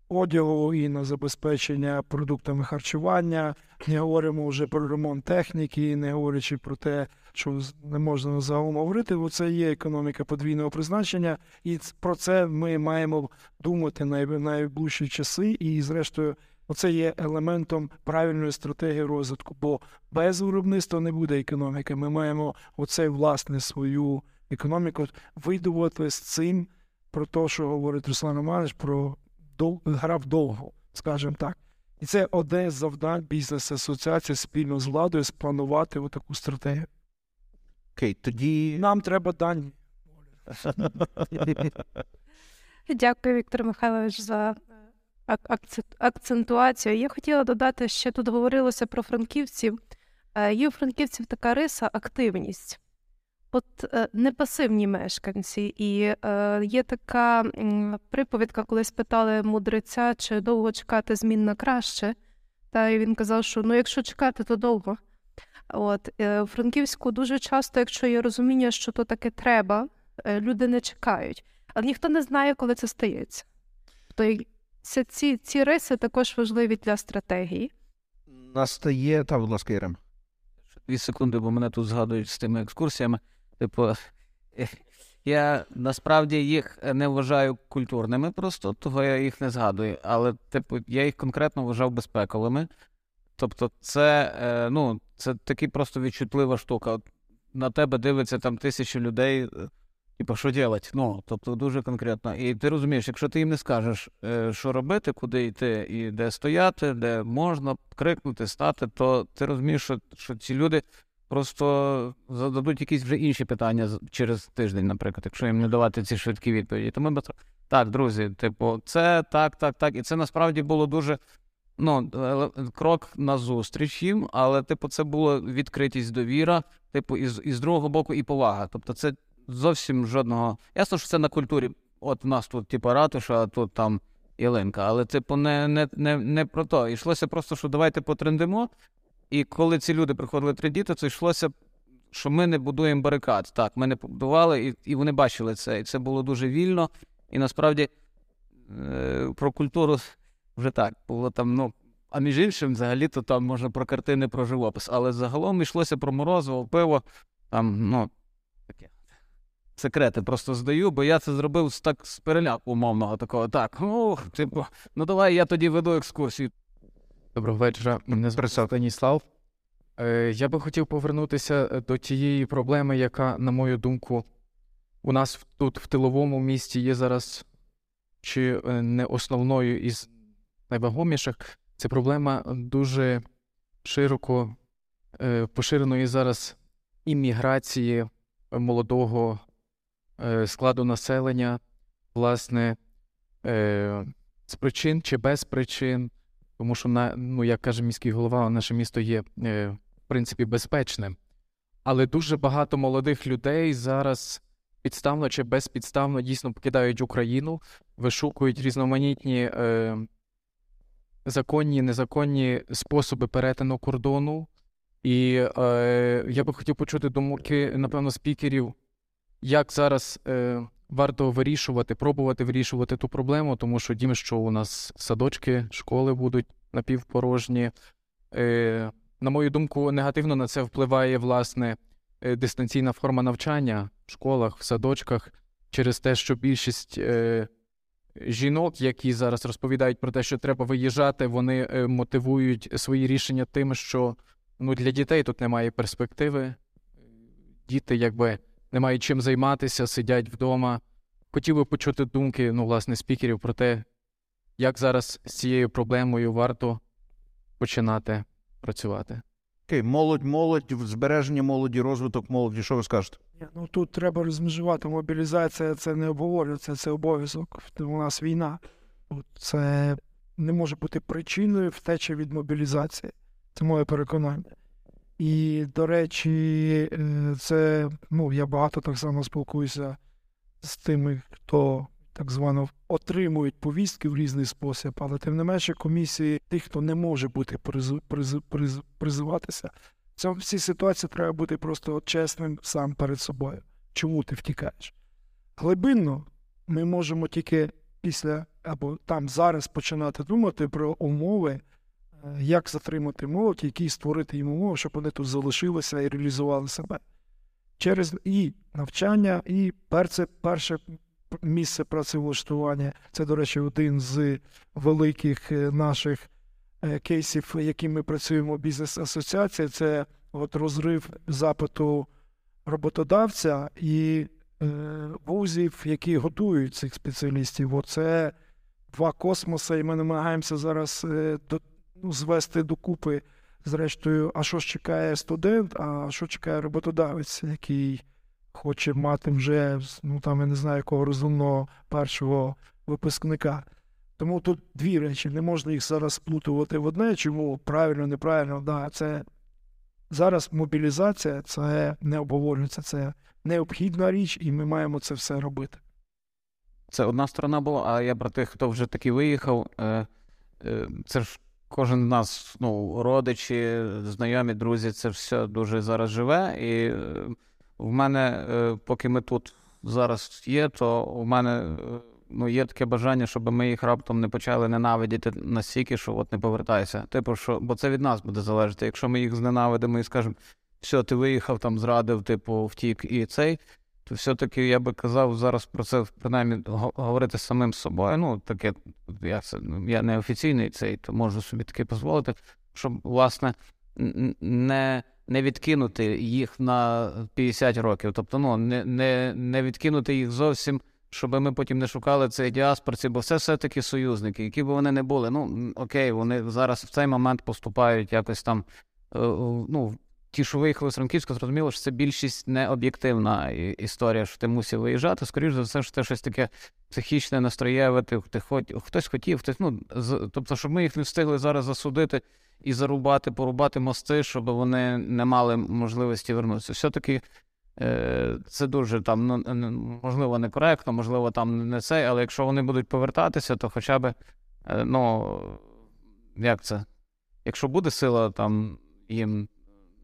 одягу і на забезпечення продуктами харчування. Не говоримо вже про ремонт техніки, не говорячи про те, що не можна загалом говорити, бо це є економіка подвійного призначення, і про це ми маємо думати най- найближчі часи. І, зрештою, оце є елементом правильної стратегії розвитку. Бо без виробництва не буде економіки. Ми маємо оце власне свою економіку видувати з цим про те, що говорить Руслан Романович, про дов... гра вдовго, скажімо так. І це одне з завдань бізнес-асоціації спільно з владою спланувати отаку стратегію. Окей, тоді Нам треба дані. Дякую, Віктор Михайлович, за акцентуацію. Я хотіла додати, ще тут говорилося про франківців. Е, Є у франківців така риса активність. От е, не пасивні мешканці. І е, є така приповідка, коли спитали мудреця, чи довго чекати змін на краще. Та він казав, що ну, якщо чекати, то довго. От у Франківську дуже часто, якщо є розуміння, що то таке треба, люди не чекають. Але ніхто не знає, коли це стається. І це, ці, ці риси також важливі для стратегії. настає. Та, будь ласка, Ірем. Дві секунди, бо мене тут згадують з тими екскурсіями. Типу, е, я насправді їх не вважаю культурними, просто того я їх не згадую. Але, типу, я їх конкретно вважав безпековими. Тобто, це, е, ну, це таки просто відчутлива штука. От На тебе дивиться там тисячі людей. Типу, що робити? Ну, тобто дуже конкретно. І ти розумієш, якщо ти їм не скажеш, е, що робити, куди йти і де стояти, де можна крикнути, стати, то ти розумієш, що, що ці люди просто зададуть якісь вже інші питання через тиждень, наприклад, якщо їм не давати ці швидкі відповіді. Тому ми Так, друзі, типу, це так, так, так. І це насправді було дуже ну, крок назустріч їм, але, типу, це була відкритість, довіра, типу, і з, і з другого боку, і повага. Тобто, це зовсім жодного. Ясно, що це на культурі. От у нас тут, типу, ратуша, а тут там ялинка. Але, типу, не, не, не, не про то. Йшлося просто, що давайте потрендимо. І коли ці люди приходили трендіти, то йшлося, що ми не будуємо барикад. Так, ми не побудували, і, і вони бачили це. І це було дуже вільно. І насправді е, про культуру вже так було там, ну. А між іншим, взагалі-то там можна про картини, про живопис. Але загалом йшлося про морозиво, пиво. Там, ну. Секрети просто здаю, бо я це зробив так з переляку умовного такого. Так, ну, типу, ну давай я тоді веду екскурсію. Доброго вечора. Мене звати Станіслав. Е, Я би хотів повернутися е, до тієї проблеми, яка, на мою думку, у нас тут в тиловому місті є зараз чи е, не основною із найвагоміших. Це проблема дуже широко е, поширеної зараз імміграції молодого складу населення, власне, е, з причин чи без причин. Тому що, ну, як каже міський голова, наше місто є, е, в принципі, безпечним. Але дуже багато молодих людей зараз підставно чи безпідставно дійсно покидають Україну, вишукують різноманітні е, законні, незаконні способи перетину кордону. І е, я би хотів почути думки, напевно, спікерів, як зараз е, варто вирішувати, пробувати вирішувати ту проблему, тому що дім, що у нас садочки, школи будуть напівпорожні. Е, на мою думку, негативно на це впливає власне е, дистанційна форма навчання в школах, в садочках, через те, що більшість е, жінок, які зараз розповідають про те, що треба виїжджати, вони е, мотивують свої рішення тим, що ну, для дітей тут немає перспективи. Діти, якби не мають чим займатися, сидять вдома. Хотів би почути думки, ну, власне, спікерів про те, як зараз з цією проблемою варто починати працювати. Окей, молодь, молодь, збереження молоді, розвиток молоді. Що ви скажете? Ну тут треба розмежувати. Мобілізація це не обговорюється, це обов'язок. У нас війна. Це не може бути причиною втечі від мобілізації. Це моє переконання. І, до речі, е, це ну, я багато так само спілкуюся з тими, хто так звано отримують повістки в різний спосіб, але тим не менше комісії тих, хто не може бути призу, призу, призу, призиватися, в цьому всій ситуації треба бути просто чесним сам перед собою. Чому ти втікаєш? Глибинно ми можемо тільки після або там зараз починати думати про умови, як затримати молодь, які створити їм умови, щоб вони тут залишилися і реалізували себе. Через і навчання, і перше, перше місце працевлаштування. Це, до речі, один з великих е, наших е, кейсів, яким ми працюємо бізнес-асоціація, це от розрив запиту роботодавця і е, вузів, які готують цих спеціалістів. Оце два космоси, і ми намагаємося зараз е, ну, звести докупи. Зрештою, а що ж чекає студент, а що чекає роботодавець, який хоче мати вже, ну там я не знаю, якого розумного першого випускника. Тому тут дві речі, не можна їх зараз сплутувати в одне, чому правильно, неправильно, да, це зараз мобілізація, це не обговорюється, це необхідна річ, і ми маємо це все робити. Це одна сторона була, а я про тих, хто вже таки виїхав. Е, е, це ж кожен з нас, ну, родичі, знайомі, друзі, це все дуже зараз живе. І е, в мене, е, поки ми тут зараз є, то в мене е, ну, є таке бажання, щоб ми їх раптом не почали ненавидіти настільки, що от не повертайся. Типу, що, бо це від нас буде залежати. Якщо ми їх зненавидимо і скажемо, все, ти виїхав, там зрадив, типу, втік і цей. То все-таки я би казав зараз про це принаймні говорити самим собою. Ну, таке, я, це, я не офіційний цей, то можу собі таке дозволити, щоб, власне, не, не відкинути їх на 50 років. Тобто, ну, не, не, не відкинути їх зовсім, щоб ми потім не шукали цей діаспорці, бо це все-таки союзники, які б вони не були. Ну, окей, вони зараз в цей момент поступають якось там, е, ну, ті, що виїхали з Франківська, зрозуміло, що це більшість не об'єктивна історія, що ти мусив виїжджати. Скоріше за все, що це щось таке психічне, настроєве, ти, хоч, хтось хотів, хтось, ну, з, тобто, щоб ми їх не встигли зараз засудити і зарубати, порубати мости, щоб вони не мали можливості вернутися. Все-таки е, це дуже там, ну, е, можливо, некоректно, можливо, там не це, але якщо вони будуть повертатися, то хоча б, е, ну, як це? Якщо буде сила там їм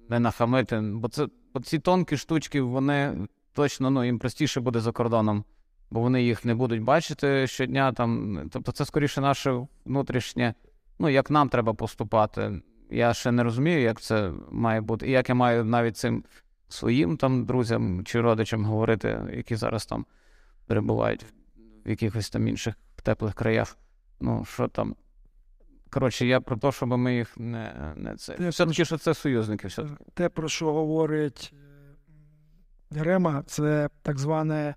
не нахамити, бо це бо ці тонкі штучки, вони точно ну, їм простіше буде за кордоном, бо вони їх не будуть бачити щодня. Там, тобто, це скоріше наше внутрішнє, ну як нам треба поступати. Я ще не розумію, як це має бути, і як я маю навіть цим своїм там друзям чи родичам говорити, які зараз там перебувають в якихось там інших теплих краях. Ну, що там. Коротше, я про те, щоб ми їх не, не це. Я Все-таки, що це союзники. Все Те, про що говорить е, Рема, це так зване,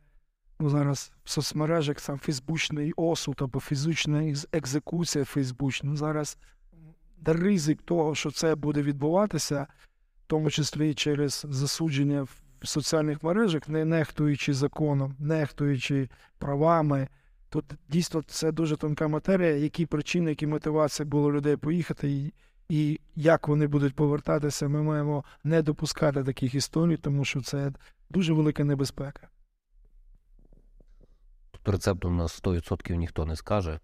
ну зараз в соцмережах сам фейсбучний осуд або фізична екзекуція фейсбучна. Зараз ризик того, що це буде відбуватися, в тому числі через засудження в соціальних мережах, не нехтуючи законом, нехтуючи правами. Тут дійсно це дуже тонка матерія, які причини, які мотивації було людей поїхати, і, і як вони будуть повертатися, ми маємо не допускати таких історій, тому що це дуже велика небезпека. Тут рецепту на 100% ніхто не скаже.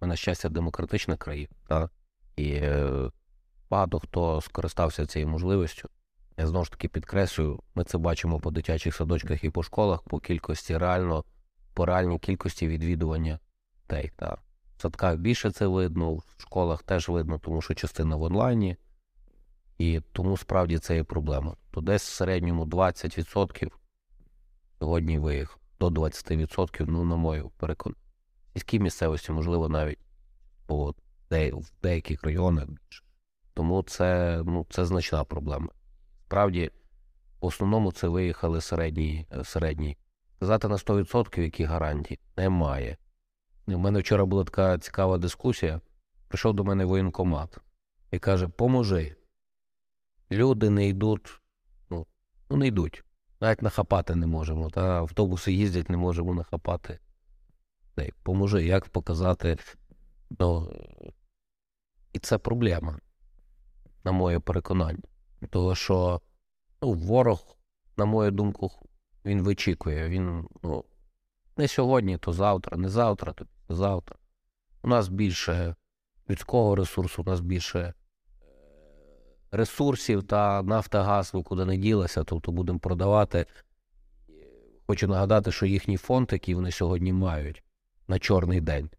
Ми, на щастя, демократична країна, і е, багато хто скористався цією можливістю. Я знову ж таки підкреслюю, ми це бачимо по дитячих садочках і по школах, по кількості реально, по реальній кількості відвідування дітей. Так. В садках більше це видно, в школах теж видно, тому що частина в онлайні. І тому справді це є проблема. То десь в середньому 20% сьогодні виїхав до 20%, ну, на мою переконання. В сільській місцевості, можливо, навіть по в деяких районах більше. Тому це, ну, це значна проблема. Справді, в основному це виїхали середні. е, середні. Сказати на 100%, які гарантії, немає. У мене вчора була така цікава дискусія. Прийшов до мене воєнкомат і каже: поможи. Люди не йдуть, ну, ну не йдуть. Навіть нахапати не можемо. Та автобуси їздять, не можемо нахапати. Ей, поможи, як показати. Ну, і це проблема, на моє переконання. Тому що ну, ворог, на мою думку, він вичікує. Він ну, не сьогодні, то завтра, не завтра, то завтра. У нас більше людського ресурсу, у нас більше е, ресурсів та Нафтогаз нікуди не ділася, тобто будемо продавати. Хочу нагадати, що їхній фонд, який вони сьогодні мають на чорний день,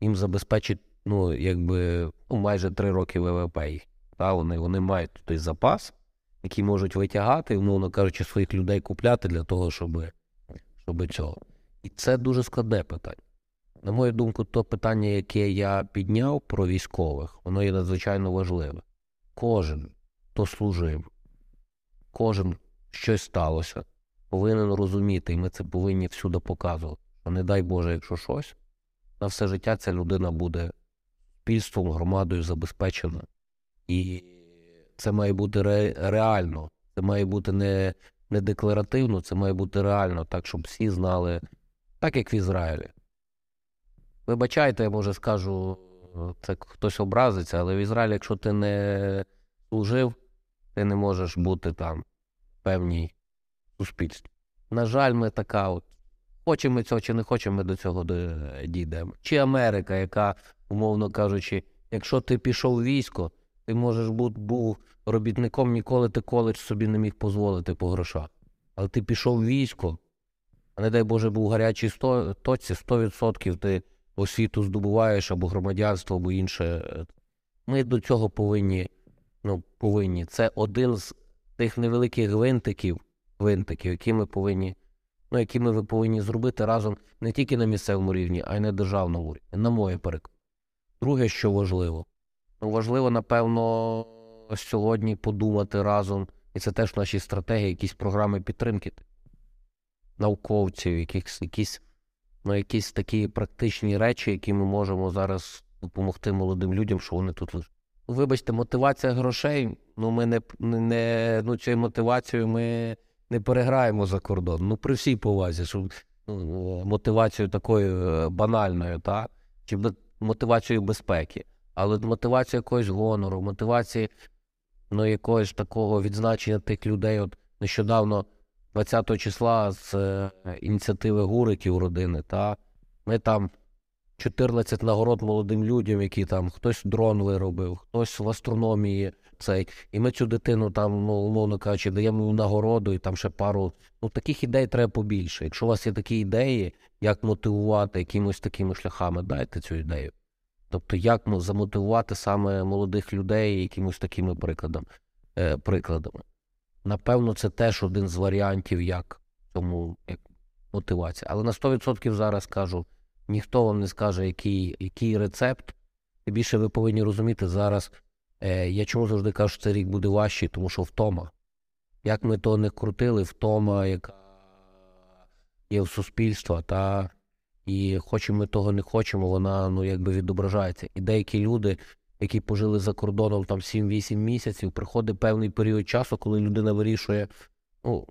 їм забезпечить ну, якби, ну, майже три роки ВВП їх. Та, вони, вони мають той запас, який можуть витягати, умовно кажучи, своїх людей купляти для того, щоб, щоб цього. І це дуже складне питання. На мою думку, то питання, яке я підняв про військових, воно є надзвичайно важливе. Кожен, хто служив, кожен щось сталося, повинен розуміти, і ми це повинні всюди показувати. Що не дай Боже, якщо щось, на все життя ця людина буде суспільством, громадою забезпечена. І це має бути ре, реально. Це має бути не, не декларативно, це має бути реально, так, щоб всі знали, так як в Ізраїлі. Вибачайте, я може скажу, це хтось образиться, але в Ізраїлі, якщо ти не служив, ти не можеш бути там в певній суспільстві. На жаль, ми така от. Хочемо ми цього чи не хочемо, ми до цього дійдемо. Чи Америка, яка, умовно кажучи, якщо ти пішов у військо, ти можеш бути був робітником, ніколи ти коледж собі не міг дозволити по грошах. Але ти пішов у військо, а не дай Боже, був в гарячій точці, 100% ти освіту здобуваєш або громадянство, або інше. Ми до цього повинні, ну, повинні. Це один з тих невеликих гвинтиків, гвинтиків, які ми повинні, ну, які ми повинні зробити разом не тільки на місцевому рівні, а й на державному рівні, на моє переконання. Друге, що важливо, важливо, напевно, сьогодні подумати разом, і це теж в нашій стратегії, якісь програми підтримки науковців, якісь, якісь, ну, якісь такі практичні речі, які ми можемо зараз допомогти молодим людям, що вони тут лиш- вибачте, мотивація грошей. Ну, ми не, не ну, цією мотивацією ми не переграємо за кордон. Ну, при всій повазі, що ну, мотивацією такою е, банальною, так? чи мотивацією безпеки. Але мотивація якогось гонору, мотивації ну, якогось такого відзначення тих людей. От нещодавно, 20 числа, з е, ініціативи Гуриків родини, та ми там 14 нагород молодим людям, які там хтось дрон виробив, хтось в астрономії цей. І ми цю дитину там, ну, умовно кажучи, даємо нагороду і там ще пару. Ну, таких ідей треба побільше. Якщо у вас є такі ідеї, як мотивувати якимось такими шляхами, дайте цю ідею. Тобто, як замотивувати саме молодих людей якимось такими прикладами. Е, прикладами. Напевно, це теж один з варіантів, як цьому як мотивація. Але на 100% зараз кажу, ніхто вам не скаже, який який рецепт. І більше ви повинні розуміти зараз. Е, Я чому завжди кажу, що цей рік буде важчий, тому що втома. Як ми то не крутили, втома, яка є в суспільства, та і хочемо ми того не хочемо, вона ну якби відображається. І деякі люди, які пожили за кордоном там 7-8 місяців, приходить певний період часу, коли людина вирішує ну,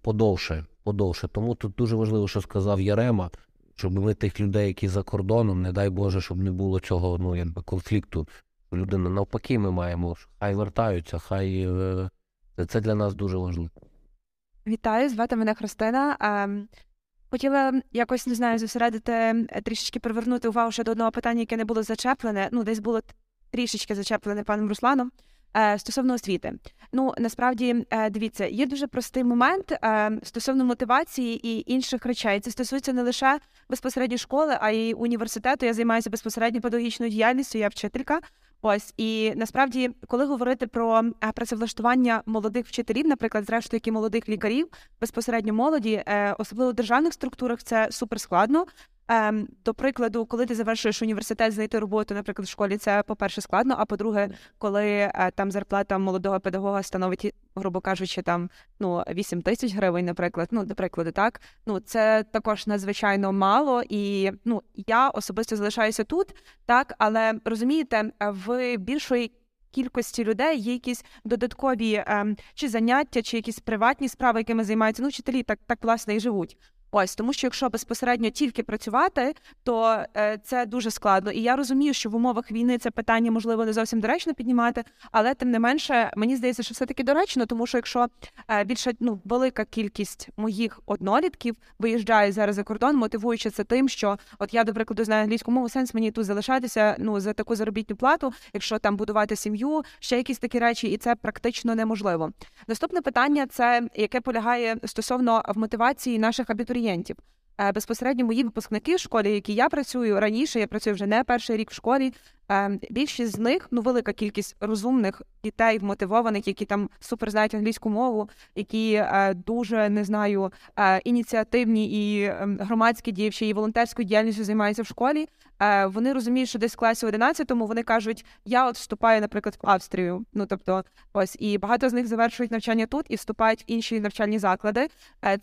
подовше, подовше. Тому тут дуже важливо, що сказав Ярема, щоб ми тих людей, які за кордоном, не дай Боже, щоб не було цього ну, якби, конфлікту. Людина навпаки, ми маємо, хай вертаються, хай е, це для нас дуже важливо. Вітаю, звати мене Христина. Хотіла якось не знаю зосередити е, трішечки привернути увагу ще до одного питання, яке не було зачеплене. Ну, десь було трішечки зачеплене паном Русланом. Е, стосовно освіти, ну насправді е, дивіться, є дуже простий момент стосовно мотивації і інших речей. Це стосується не лише безпосередньо школи, а й університету. Я займаюся безпосередньо педагогічною діяльністю. Я вчителька. Ось і насправді, коли говорити про е, працевлаштування молодих вчителів, наприклад, зрештою, як молодих лікарів, безпосередньо молоді, е, особливо в державних структурах, це супер складно. Ем, До прикладу, коли ти завершуєш університет, знайти роботу, наприклад, в школі, це по-перше, складно. А по-друге, коли е, там зарплата молодого педагога становить, грубо кажучи, там ну 8 тисяч гривень, наприклад, ну до прикладу, так ну це також надзвичайно мало. І ну я особисто залишаюся тут, так але розумієте, в більшої. Кількості людей є якісь додаткові ем, чи заняття, чи якісь приватні справи, якими займаються. Ну, вчителі так так власне і живуть. Ось тому, що якщо безпосередньо тільки працювати, то е, це дуже складно. І я розумію, що в умовах війни це питання можливо не зовсім доречно піднімати, але тим не менше мені здається, що все таки доречно, тому що якщо е, більше ну велика кількість моїх однолітків виїжджає зараз за кордон, мотивуючи це тим, що от я, до прикладу, знаю англійську мову, сенс мені тут залишатися ну за таку заробітну плату, якщо там будувати сім'ю, ще якісь такі речі, і це практично неможливо. Наступне питання це яке полягає стосовно в мотивації наших абітурієнтів клієнтів. Е, безпосередньо мої випускники в школі, які я працюю раніше, я працюю вже не перший рік в школі. Е, більшість з них, ну велика кількість розумних дітей, вмотивованих, які там супер знають англійську мову, які е, дуже не знаю ініціативні і ем, громадські діячі, і волонтерською діяльністю займаються в школі. Вони розуміють, що десь в класі 11-му вони кажуть, я от вступаю, наприклад, в Австрію. Ну тобто, ось і багато з них завершують навчання тут і вступають в інші навчальні заклади.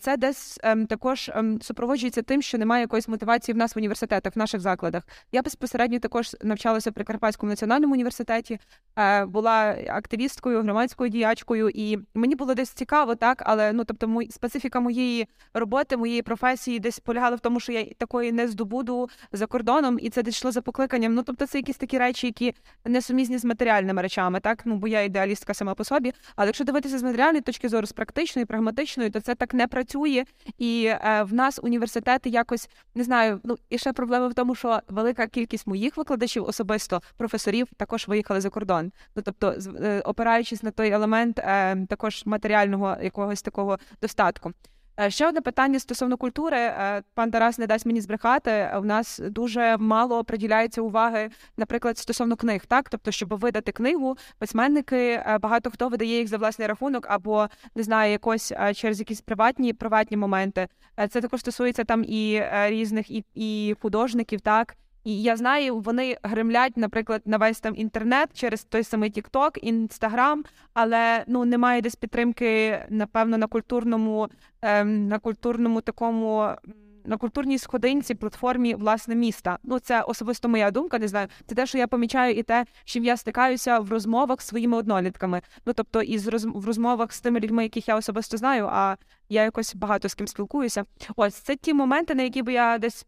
Це десь ем, також ем, супроводжується тим, що немає якоїсь мотивації в нас в університетах, в наших закладах. Я безпосередньо також навчалася при Карпатському національному університеті, е, була активісткою, громадською діячкою, і мені було десь цікаво, так але ну тобто, мої специфіка моєї роботи, моєї професії десь полягала в тому, що я такої не здобуду за кордоном, і це десь йшло за покликанням. Ну тобто, це якісь такі речі, які не сумізні з матеріальними речами, так ну бо я ідеалістка сама по собі. Але якщо дивитися з матеріальної точки зору, з практичної, прагматичної, то це так не працює. І е, в нас університети якось не знаю. Ну і ще проблема в тому, що велика кількість моїх викладачів особисто просто професорів також виїхали за кордон. Ну тобто, е, опираючись на той елемент е, також матеріального якогось такого достатку. Е, ще одне питання стосовно культури. Пан Тарас не дасть мені збрехати. У нас дуже мало приділяється уваги, наприклад, стосовно книг, так тобто, щоб видати книгу, письменники багато хто видає їх за власний рахунок, або не знаю, якось через якісь приватні приватні моменти. Це також стосується там і різних і, і художників, так і я знаю, вони гремлять, наприклад, на весь там інтернет через той самий TikTok, Інстаграм, але ну немає десь підтримки, напевно, на культурному, ем, на культурному такому на культурній сходинці, платформі власне міста. Ну це особисто моя думка. Не знаю. Це те, що я помічаю, і те, з чим я стикаюся в розмовах з своїми однолітками. Ну тобто, із роз... в розмовах з тими людьми, яких я особисто знаю, а я якось багато з ким спілкуюся. Ось це ті моменти, на які би я десь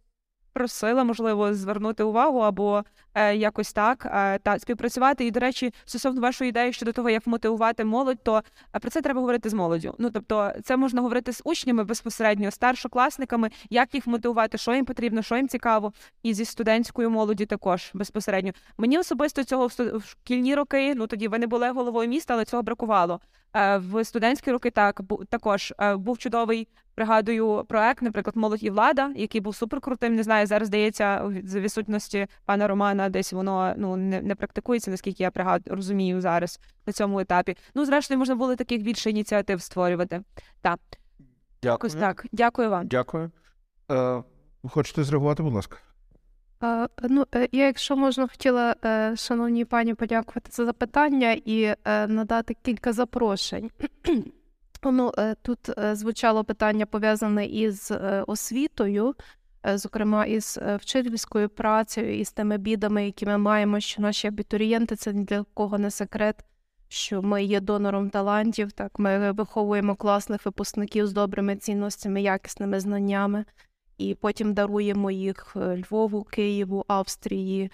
просила, можливо, звернути увагу або е, якось так е, та співпрацювати. І, до речі, стосовно вашої ідеї щодо того, як мотивувати молодь, то е, про це треба говорити з молоддю. Ну тобто, це можна говорити з учнями безпосередньо, старшокласниками, як їх мотивувати, що їм потрібно, що їм цікаво, і зі студентською молоді також безпосередньо. Мені особисто цього в шкільні роки, ну тоді ви не були головою міста, але цього бракувало. Е, В студентські роки так також е, був чудовий, пригадую, проект, наприклад, молодь і влада, який був суперкрутим. Не знаю, зараз здається, з відсутності пана Романа, десь воно ну не, не практикується, наскільки я пригадую, розумію зараз на цьому етапі. Ну, зрештою, можна було таких більше ініціатив створювати. Так, якось так. Дякую вам. Дякую. Е, ви хочете зреагувати, будь ласка? Е, Ну, е, я, якщо можна, хотіла, е, шановній пані, подякувати за запитання і е, надати кілька запрошень. Ну, е, тут е, звучало питання пов'язане із е, освітою, зокрема із вчительською працею, і з тими бідами, які ми маємо, що наші абітурієнти це ні для кого не секрет, що ми є донором талантів. Так, ми виховуємо класних випускників з добрими цінностями, якісними знаннями і потім даруємо їх Львову, Києву, Австрії.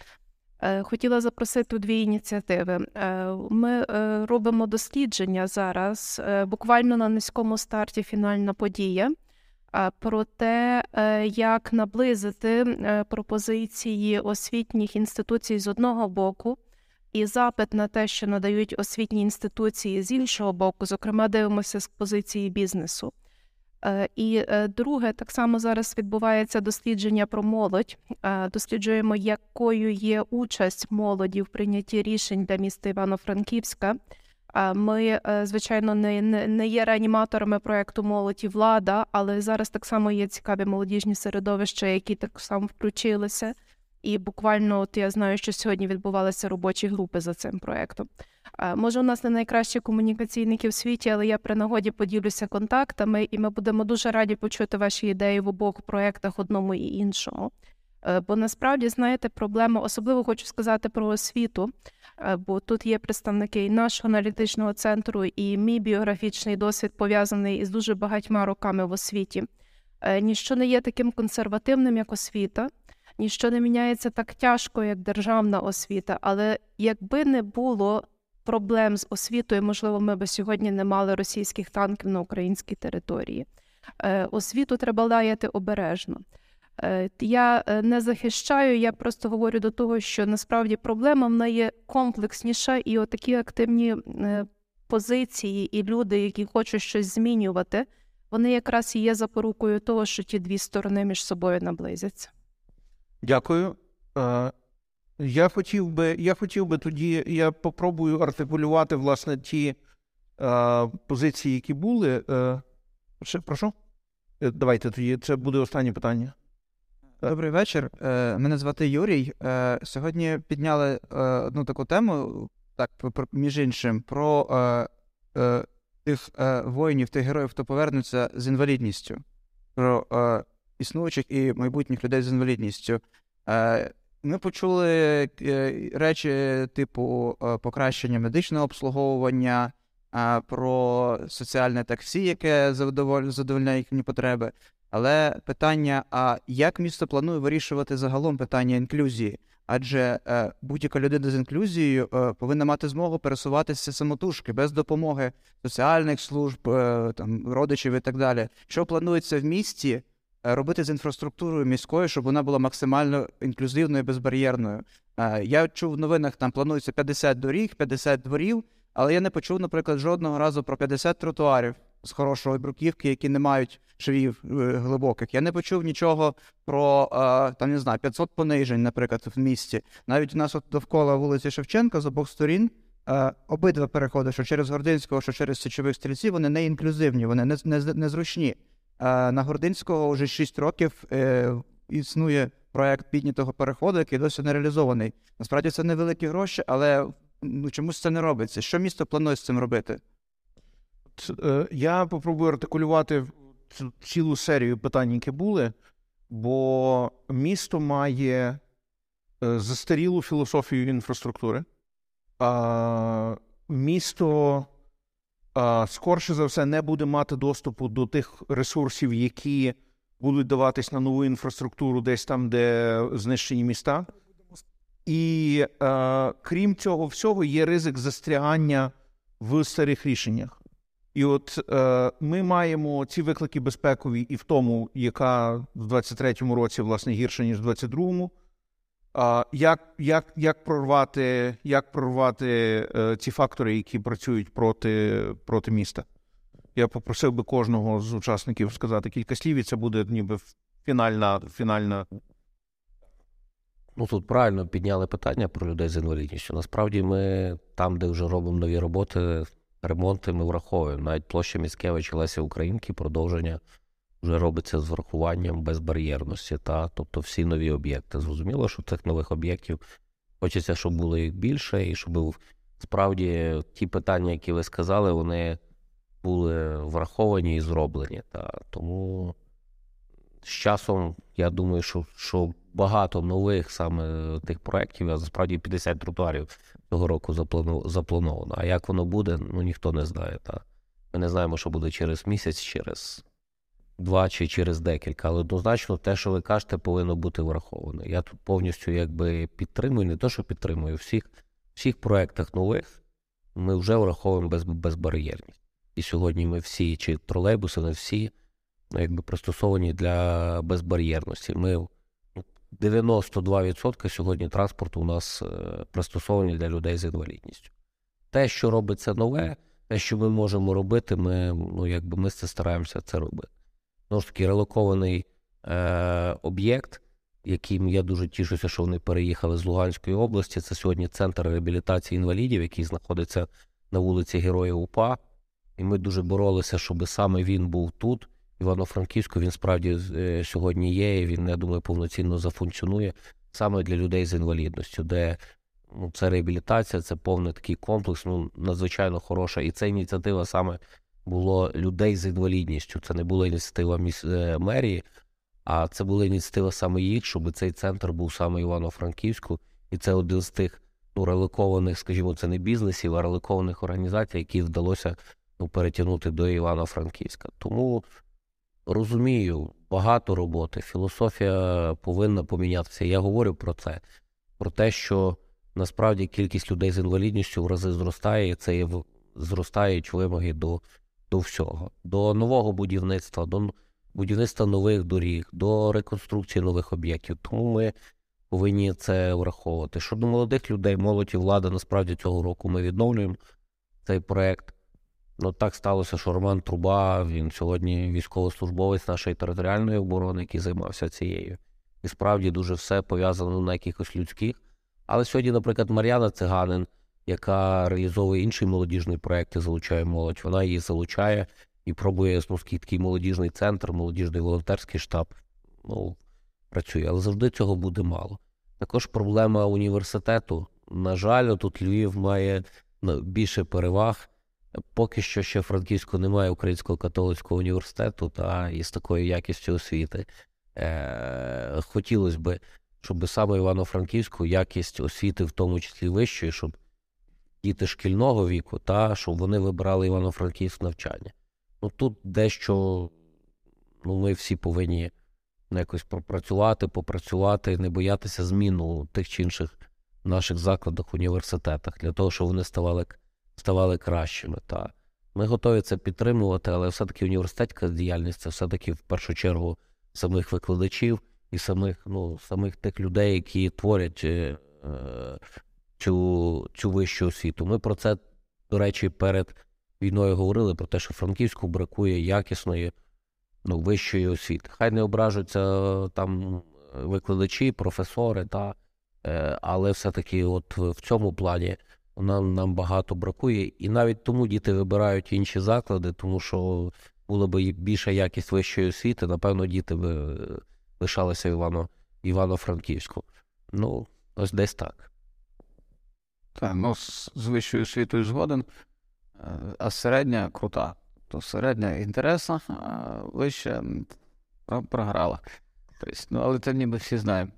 Е, Хотіла запросити дві ініціативи. Е, Ми е, робимо дослідження зараз, буквально на низькому старті фінальна подія. Про те, як наблизити пропозиції освітніх інституцій з одного боку і запит на те, що надають освітні інституції з іншого боку, зокрема, дивимося з позиції бізнесу. Е, І е, друге, так само зараз відбувається дослідження про молодь. Е, Досліджуємо, якою є участь молоді в прийнятті рішень для міста Івано-Франківська. Ми, звичайно, не, не є реаніматорами проекту Молодь і влада, але зараз так само є цікаві молодіжні середовища, які так само включилися. І буквально, от я знаю, що сьогодні відбувалися робочі групи за цим проектом. Може, у нас не найкращі комунікаційники в світі, але я при нагоді поділюся контактами, і ми будемо дуже раді почути ваші ідеї в обох проєктах, одному і іншому. Е, Бо насправді, знаєте, проблема, особливо хочу сказати про освіту, е, бо тут є представники і нашого аналітичного центру, і мій біографічний досвід пов'язаний із дуже багатьма роками в освіті. Е, Ніщо не є таким консервативним, як освіта, ніщо не міняється так тяжко, як державна освіта. Але якби не було проблем з освітою, можливо, ми би сьогодні не мали російських танків на українській території. Е, Освіту треба лаяти обережно. Е, Я е, не захищаю, я просто говорю до того, що насправді проблема в неї є комплексніша, і отакі активні позиції і люди, які хочуть щось змінювати, вони якраз і є запорукою того, що ті дві сторони між собою наблизяться. Дякую. Я хотів би, я хотів би тоді, я попробую артикулювати власне ті е, позиції, які були. Е, прошу? Е, Давайте тоді, це буде останнє питання. Добрий вечір. Е, Мене звати Юрій. Е, Сьогодні підняли одну таку тему, так, між іншим, про тих воїнів, тих героїв, хто повернуться з інвалідністю, про існуючих і майбутніх людей з інвалідністю. Ми почули е, речі типу е, покращення медичного обслуговування, про соціальне таксі, яке задовольняє їхні потреби. Але питання: а як місто планує вирішувати загалом питання інклюзії? Адже е, будь-яка людина з інклюзією повинна мати змогу пересуватися самотужки без допомоги соціальних служб, там родичів і так далі. Що планується в місті робити з інфраструктурою міською, щоб вона була максимально інклюзивною, безбар'єрною? Е, я чув в новинах, там планується 50 доріг, 50 дворів, але я не почув, наприклад, жодного разу про 50 тротуарів з хорошої бруківки, які не мають швів е, глибоких. Я не почув нічого про е, там не знаю 500 понижень, наприклад, в місті. Навіть у нас от довкола вулиці Шевченка з обох сторін. е, Обидва переходи, що через Гординського, що через січових стрільців, вони не інклюзивні, вони не, не, незручні. Е, На Гординського вже 6 років е, існує проект піднятого переходу, який досі не реалізований. Насправді це невеликі гроші, але ну, чомусь це не робиться. Що місто планує з цим робити? Е, Я попробую артикулювати цілу серію питань, які були. бо місто має застарілу філософію інфраструктури. Місто скорше за все не буде мати доступу до тих ресурсів, які будуть даватись на нову інфраструктуру, десь там, де знищені міста. І е, крім цього всього, є ризик застрягання в старих рішеннях. І от е, ми маємо ці виклики безпекові і в тому, яка в 23-му році власне гірша, ніж в 22-му. Як, як, як прорвати, як прорвати е, ці фактори, які працюють проти, проти міста? Я попросив би кожного з учасників сказати кілька слів, і це буде ніби фінальна, фінальна Ну тут правильно підняли питання про людей з інвалідністю. Насправді ми там, де вже робимо нові роботи, ремонти, ми враховуємо. Навіть площа Міськевича Леся Українки продовження вже робиться з врахуванням безбар'єрності. Та? Тобто всі нові об'єкти. Зрозуміло, що цих нових об'єктів хочеться, щоб було їх більше, і щоб справді ті питання, які ви сказали, вони були враховані і зроблені. Та? Тому з часом я думаю, що що багато нових саме тих проєктів, а насправді 50 тротуарів цього року заплановано. А як воно буде, ну ніхто не знає. Та. Ми не знаємо, що буде через місяць, через два чи через декілька. Але однозначно те, що ви кажете, повинно бути враховано. Я тут повністю якби підтримую, не то, що підтримую, всіх всіх проєктах нових ми вже враховуємо без, безбар'єрність. І сьогодні ми всі, чи тролейбуси, не всі ну, якби пристосовані для безбар'єрності. Ми 92% сьогодні транспорту у нас е, пристосовані для людей з інвалідністю. Те, що робиться нове, те, що ми можемо робити, ми ну, якби ми це стараємося це робити. Знову ж таки, релокований е, об'єкт, яким я дуже тішуся, що вони переїхали з Луганської області. Це сьогодні центр реабілітації інвалідів, який знаходиться на вулиці Героїв УПА. І ми дуже боролися, щоб саме він був тут. Івано-Франківську він справді е, сьогодні є. і Він, я думаю, повноцінно зафункціонує саме для людей з інвалідністю, де ну, це реабілітація, це повний такий комплекс, ну надзвичайно хороша. І ця ініціатива саме було людей з інвалідністю. Це не була ініціатива міс... Е, мерії, а це була ініціатива саме їх, щоб цей центр був саме Івано-Франківську, і це один з тих ну, реликованих, скажімо, це не бізнесів, а реликованих організацій, які вдалося ну, перетягнути до Івано-Франківська. Тому розумію, багато роботи, філософія повинна помінятися. Я говорю про це, про те, що насправді кількість людей з інвалідністю в рази зростає, і це є зростають вимоги до, до всього, до нового будівництва, до будівництва нових доріг, до реконструкції нових об'єктів. Тому ми повинні це враховувати. Щодо молодих людей, молоді влада насправді цього року ми відновлюємо цей проект. Ну так сталося, що Роман Труба, він сьогодні військовослужбовець нашої територіальної оборони, який займався цією. І справді дуже все пов'язано на якихось людських. Але сьогодні, наприклад, Мар'яна Циганин, яка реалізовує інший молодіжний проєкт і залучає молодь, вона її залучає і пробує Смоський такий молодіжний центр, молодіжний волонтерський штаб. Ну, працює, але завжди цього буде мало. Також проблема університету. На жаль, тут Львів має ну, більше переваг. Поки що ще Франківську немає Українського католицького університету та із такою якістю освіти. Е, Хотілося б, щоб саме Івано-Франківську якість освіти, в тому числі вищої, щоб діти шкільного віку, та щоб вони вибирали Івано-Франківськ навчання. Ну тут дещо ну, ми всі повинні якось пропрацювати, попрацювати, не боятися зміну тих чи інших наших закладах, університетах, для того, щоб вони ставали ставали кращими. Та. Ми готові це підтримувати, але все-таки університетська діяльність це все-таки в першу чергу самих викладачів і самих ну, самих тих людей, які творять е, цю, цю вищу освіту. Ми про це, до речі, перед війною говорили про те, що Франківську бракує якісної ну, вищої освіти. Хай не ображуються там викладачі, професори, та, е, але все-таки от в цьому плані нам нам багато бракує, і навіть тому діти вибирають інші заклади, тому що була б більша якість вищої освіти, напевно, діти б е, лишалися в Івано-Франківську. Ну, ось десь так. Так, ну з, вищою освітою згоден, е, а середня крута. То середня інтересна, а вища програла. Тобто, ну, але це ніби всі знаємо.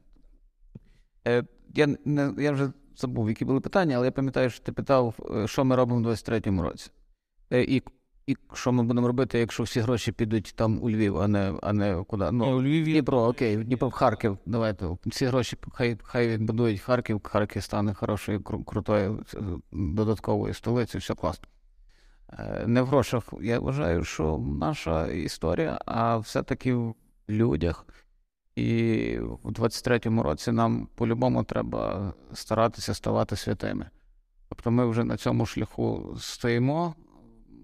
Е, я, не, я вже забув, які були питання, але я пам'ятаю, що ти питав, е, що ми робимо в 23-му році. Е, і, і що ми будемо робити, якщо всі гроші підуть там у Львів, а не, а не куди. Ну, у Львіві Дніпро, окей, Дніпро в Харків. Давайте. Всі гроші хай, хай відбудують Харків, Харків стане хорошою, кру- крутою е, додатковою столицею, все класно. Е, Не в грошах. Я вважаю, що наша історія, а все-таки в людях. І в 23-му році нам по-любому треба старатися ставати святими. Тобто ми вже на цьому шляху стоїмо,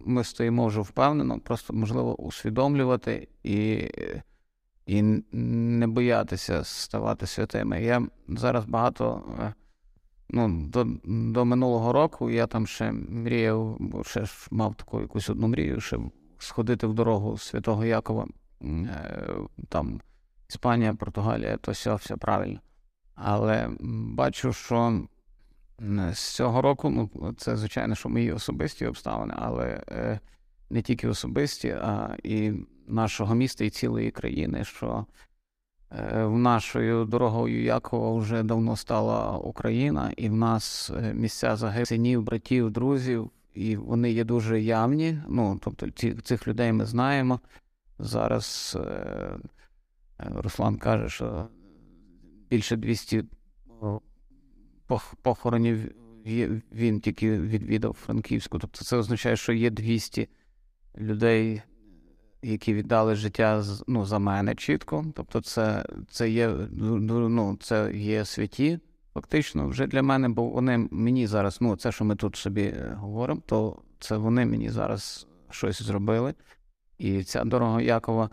ми стоїмо вже впевнено, просто можливо усвідомлювати і, і не боятися ставати святими. Я зараз багато. е, Ну, до, до минулого року я там ще мріяв, бо ще ж мав таку якусь одну мрію, ще сходити в дорогу Святого Якова. Е, Там Іспанія, Португалія, то все, все правильно. Але бачу, що з цього року, ну, це, звичайно, що мої особисті обставини, але е, не тільки особисті, а і нашого міста, і цілої країни, що е, в нашою дорогою Якова вже давно стала Україна, і в нас е, місця загиблих синів, братів, друзів, і вони є дуже явні. Ну, тобто, цих людей ми знаємо. Зараз Руслан каже, що більше 200 о, пох- похоронів він тільки відвідав Франківську. Тобто це означає, що є 200 людей, які віддали життя ну, за мене чітко. Тобто, це, це, є, ну, це є святі, фактично, вже для мене, бо вони мені зараз, ну, це, що ми тут собі е, говоримо, то це вони мені зараз щось зробили. І ця дорога Якова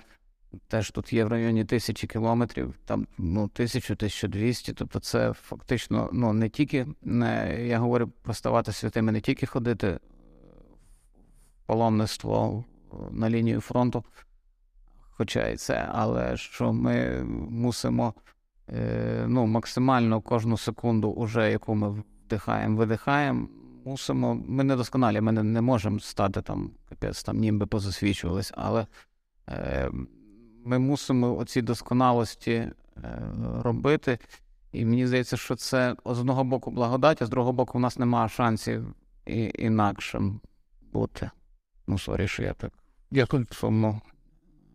теж тут є в районі тисячі кілометрів, там ну, тисячу, тисячу двісті. Тобто, це фактично ну, не тільки не, я говорю про ставати святими, не тільки ходити в паломництво на лінію фронту, хоча і це, але що ми мусимо е, ну, максимально кожну секунду, уже, яку ми вдихаємо, видихаємо. Мусимо, ми недосконалі, ми не, не можемо стати там, капець, там ніби позасвічувались, але е, ми мусимо оці досконалості е, робити. І мені здається, що це з одного боку благодать, а з другого боку, у нас немає шансів і, інакшим бути. Ну, sorry, що я так Дякую. сумно.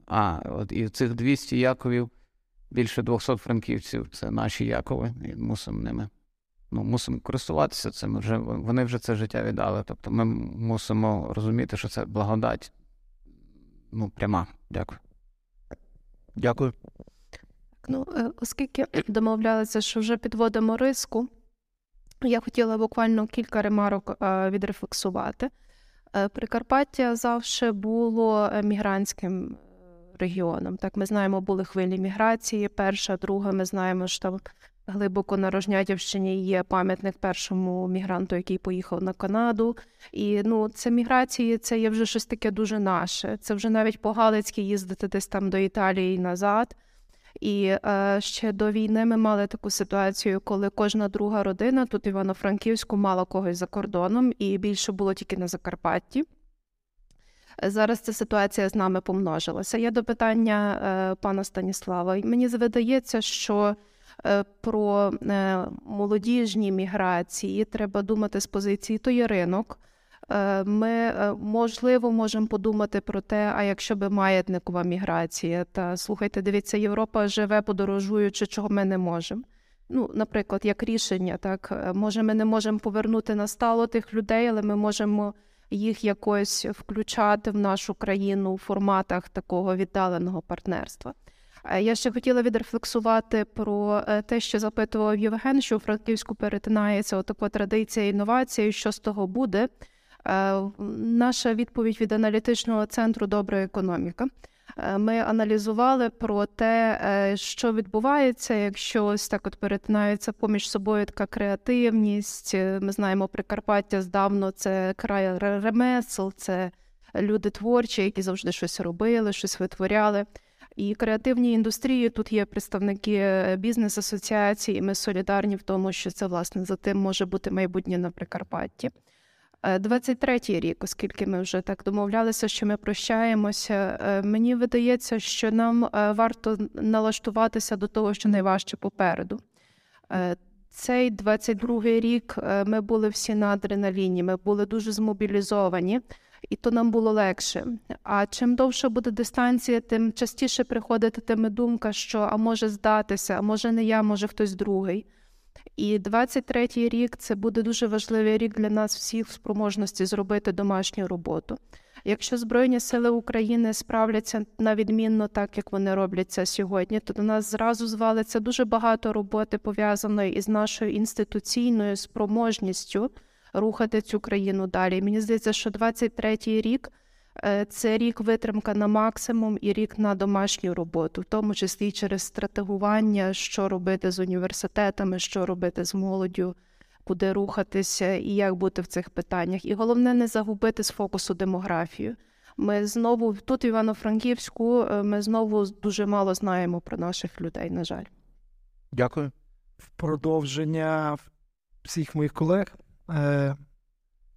А, от і цих 200 яковів, більше 200 франківців це наші якови, і мусимо ними. Ну, мусимо користуватися цим. Вже, вони вже це життя віддали. Тобто ми мусимо розуміти, що це благодать. Ну, пряма. Дякую. Дякую. Ну, е, оскільки домовлялися, що вже підводимо риску, я хотіла буквально кілька ремарок е, відрефлексувати. Е, Прикарпаття завжди було мігрантським регіоном. Так, ми знаємо, були хвилі міграції. Перша, друга, ми знаємо, що там глибоко на Рожнятівщині є пам'ятник першому мігранту, який поїхав на Канаду. І ну, це міграції, це є вже щось таке дуже наше. Це вже навіть по Галицьки їздити десь там до Італії і назад. І е, ще до війни ми мали таку ситуацію, коли кожна друга родина тут Івано-Франківську мала когось за кордоном, і більше було тільки на Закарпатті. Зараз ця ситуація з нами помножилася. Я до питання е, пана Станіслава. Мені видається, що про е, молодіжні міграції треба думати з позиції то є ринок. Е, Ми, е, можливо, можемо подумати про те, а якщо би маятникова міграція, та слухайте, дивіться, Європа живе подорожуючи, чого ми не можемо. Ну, наприклад, як рішення, так е, може, ми не можемо повернути на стало тих людей, але ми можемо їх якось включати в нашу країну у форматах такого віддаленого партнерства. Е, Я ще хотіла відрефлексувати про е, те, що запитував Євген, що у Франківську перетинається отака традиція інновації, що з того буде. Е, Наша відповідь від аналітичного центру Добра економіка. Ми аналізували про те, що відбувається, якщо ось так от перетинається поміж собою така креативність. Ми знаємо, Прикарпаття здавно це край ремесел, це люди творчі, які завжди щось робили, щось витворяли. І креативні індустрії тут є представники е, бізнес-асоціацій, і ми солідарні в тому, що це власне за тим може бути майбутнє на Прикарпатті. Е, 23-й рік, оскільки ми вже так домовлялися, що ми прощаємося, е, мені видається, що нам е, варто налаштуватися до того, що найважче попереду. Е, Цей 22-й рік е, ми були всі на адреналіні, ми були дуже змобілізовані, і то нам було легше. А чим довша буде дистанція, тим частіше приходитиме думка, що а може здатися, а може не я, може хтось другий. І 23-й рік це буде дуже важливий рік для нас всіх в спроможності зробити домашню роботу. Якщо Збройні сили України справляться на відмінно так, як вони роблять це сьогодні, то до нас зразу звалиться дуже багато роботи пов'язаної із нашою інституційною спроможністю рухати цю країну далі. Мені здається, що 23-й рік е, це рік витримка на максимум і рік на домашню роботу, в тому числі через стратегування, що робити з університетами, що робити з молоддю, куди рухатися і як бути в цих питаннях. І головне не загубити з фокусу демографію. Ми знову тут, в Івано-Франківську, е, ми знову дуже мало знаємо про наших людей, на жаль. Дякую. в продовження всіх моїх колег,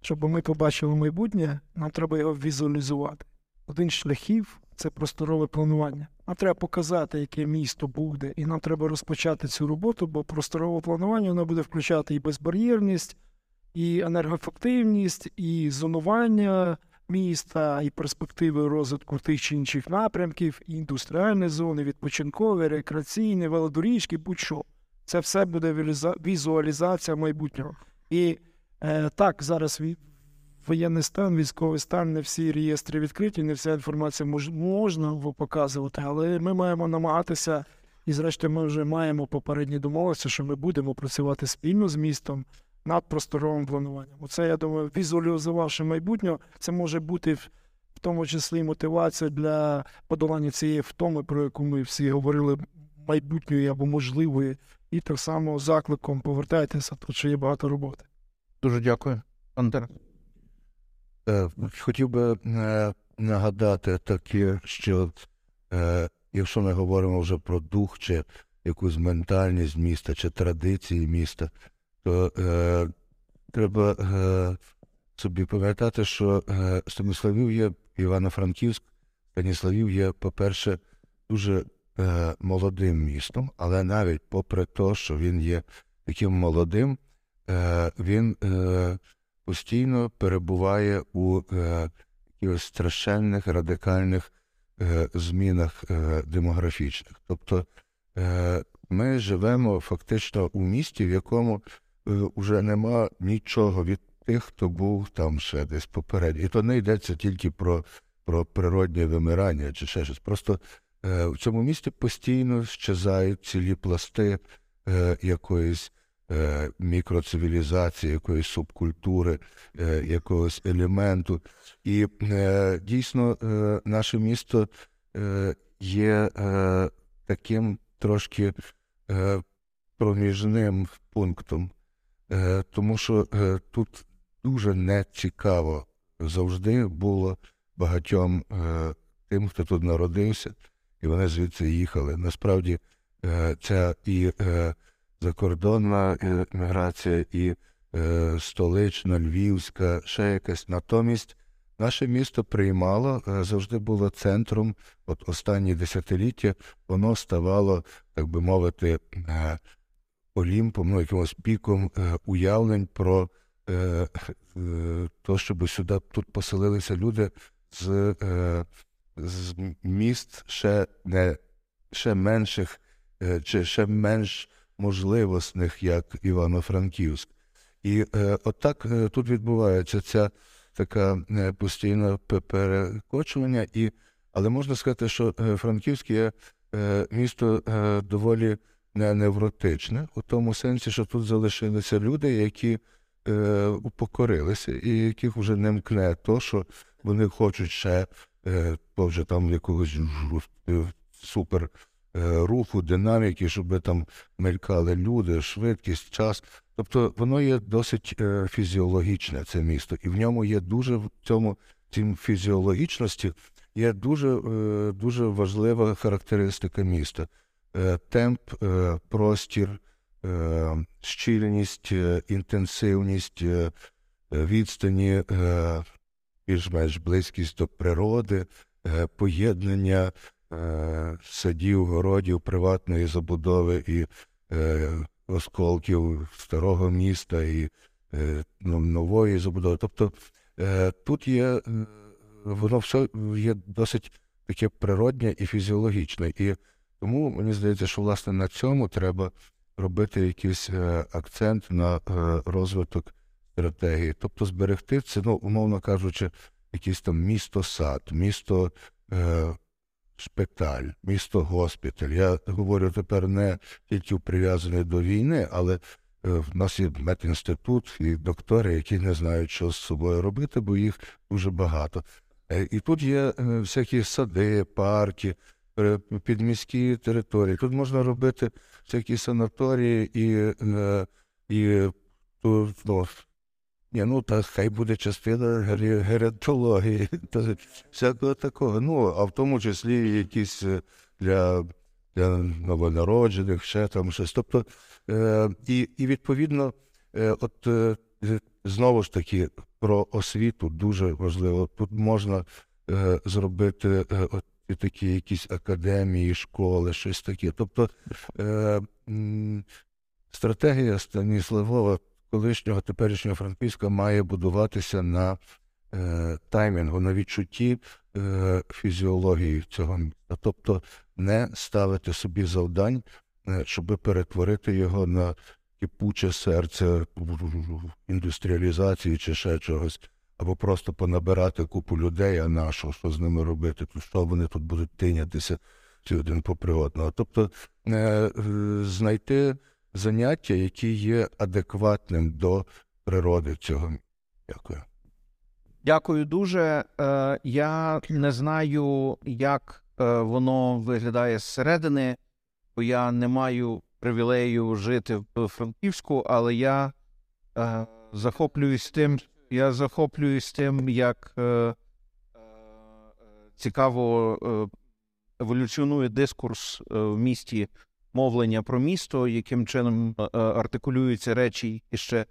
щоб ми побачили майбутнє, нам треба його візуалізувати. Один з шляхів це просторове планування. Нам треба показати, яке місто буде, і нам треба розпочати цю роботу, бо просторове планування воно буде включати і безбар'єрність, і енергоефективність, і зонування міста, і перспективи розвитку тих чи інших напрямків, і індустріальні зони, відпочинкові, рекреаційні, велодоріжки, будь-що. Це все буде візуалізація майбутнього. І е, так, зараз воєнний стан, військовий стан, не всі реєстри відкриті, не вся інформація мож, можна показувати, але ми маємо намагатися, і зрештою ми вже маємо попередні домовленості, що ми будемо працювати спільно з містом над просторовим плануванням. Оце, я думаю, візуалізувавши майбутнього, це може бути в, тому числі мотивація для подолання цієї втоми, про яку ми всі говорили, майбутньої або можливої, і так само закликом повертайтеся, тут ще є багато роботи. Дуже дякую. Антер. Е, Хотів би е, нагадати таке, що е, якщо ми говоримо вже про дух чи якусь ментальність міста чи традиції міста, то треба собі пам'ятати, що Станіславів є Івано-Франківськ, Станіславів є, по-перше, дуже молодим містом, але навіть попри те, що він є таким молодим, він е, постійно перебуває у е, страшенних радикальних е, змінах е, демографічних. Тобто е, ми живемо фактично у місті, в якому е, вже нема нічого від тих, хто був там ще десь попередньо. І то не йдеться тільки про, про природнє вимирання чи ще щось. Просто е, в цьому місті постійно щезають цілі пласти е, якоїсь е, мікроцивілізації, якоїсь субкультури, е, якогось елементу. І е, дійсно е, наше місто е, є е, таким трошки е, проміжним пунктом, е, тому що е, тут дуже нецікаво завжди було багатьом е, тим, хто тут народився, і вони звідси їхали. Насправді, е, ця і е, закордонна е, міграція, і е, столична, львівська, ще якась. Натомість наше місто приймало, е, завжди було центром. От останні десятиліття воно ставало, так би мовити, е, олімпом, ну, якимось піком е, уявлень про е, е, то, щоб сюди тут поселилися люди з, з міст ще не ще менших чи ще менш можливосних, як Івано-Франківськ. І е, отак е, тут відбувається ця така е, постійне перекочування. І, але можна сказати, що е, Франківськ є е, місто е, доволі не невротичне, у тому сенсі, що тут залишилися люди, які упокорилися, і яких вже не мкне то, що вони хочуть ще то вже там якогось супер руху, динаміки, щоб там мелькали люди, швидкість, час. Тобто воно є досить е, фізіологічне, це місто, і в ньому є дуже в цьому цім фізіологічності є дуже, е, дуже важлива характеристика міста. Е, темп, е, простір, е, щільність, е, інтенсивність, е, е, відстані, е, більш-менш близькість до природи, е, поєднання е, садів, городів, приватної забудови і е, осколків старого міста і е, ну, нової забудови. Тобто е, тут є е, воно все є досить таке природнє і фізіологічне. І тому мені здається, що власне на цьому треба робити якийсь е, акцент на е, розвиток стратегії. Тобто зберегти це, ну, умовно кажучи, якийсь там місто-сад, місто е, шпиталь, місто госпіталь. Я говорю тепер не тільки прив'язаний до війни, але е, в нас є медінститут і доктори, які не знають, що з собою робити, бо їх дуже багато. Е, І тут є е, всякі сади, парки, підміські території. Тут можна робити всякі санаторії і, і ну, ні, ну та хай буде частина геронтології, всякого такого. Ну, а в тому числі якісь е, для, для новонароджених, ще там щось. Тобто, е, і, і відповідно, е, от е, знову ж таки про освіту дуже важливо. Тут можна е, зробити е, от такі якісь академії, школи, щось таке. Тобто е, стратегія Станіславова, колишнього теперішнього Франківська, має будуватися на е, таймінгу, на відчутті е, фізіології цього міста. Тобто не ставити собі завдань, е, щоб перетворити його на кипуче серце індустріалізації чи ще чогось, або просто понабирати купу людей, а на що, з ними робити, то що вони тут будуть тинятися всі один попри одного. Тобто е, е, знайти заняття, які є адекватним до природи цього. Дякую. Дякую дуже. Е, Я не знаю, як е, воно виглядає зсередини, бо я не маю привілею жити в Франківську, але я е, захоплююсь тим, я захоплююсь тим, як цікаво еволюціонує дискурс в місті мовлення про місто, яким чином е, е, артикулюються речі, які ще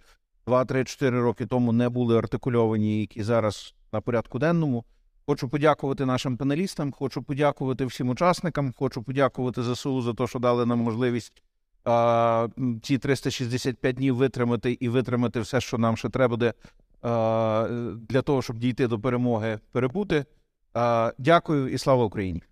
2-3-4 роки тому не були артикульовані, які зараз на порядку денному. Хочу подякувати нашим панелістам, хочу подякувати всім учасникам, хочу подякувати ЗСУ за те, що дали нам можливість а, ці 365 днів витримати і витримати все, що нам ще треба буде а, для того, щоб дійти до перемоги, перебути. А, дякую і слава Україні!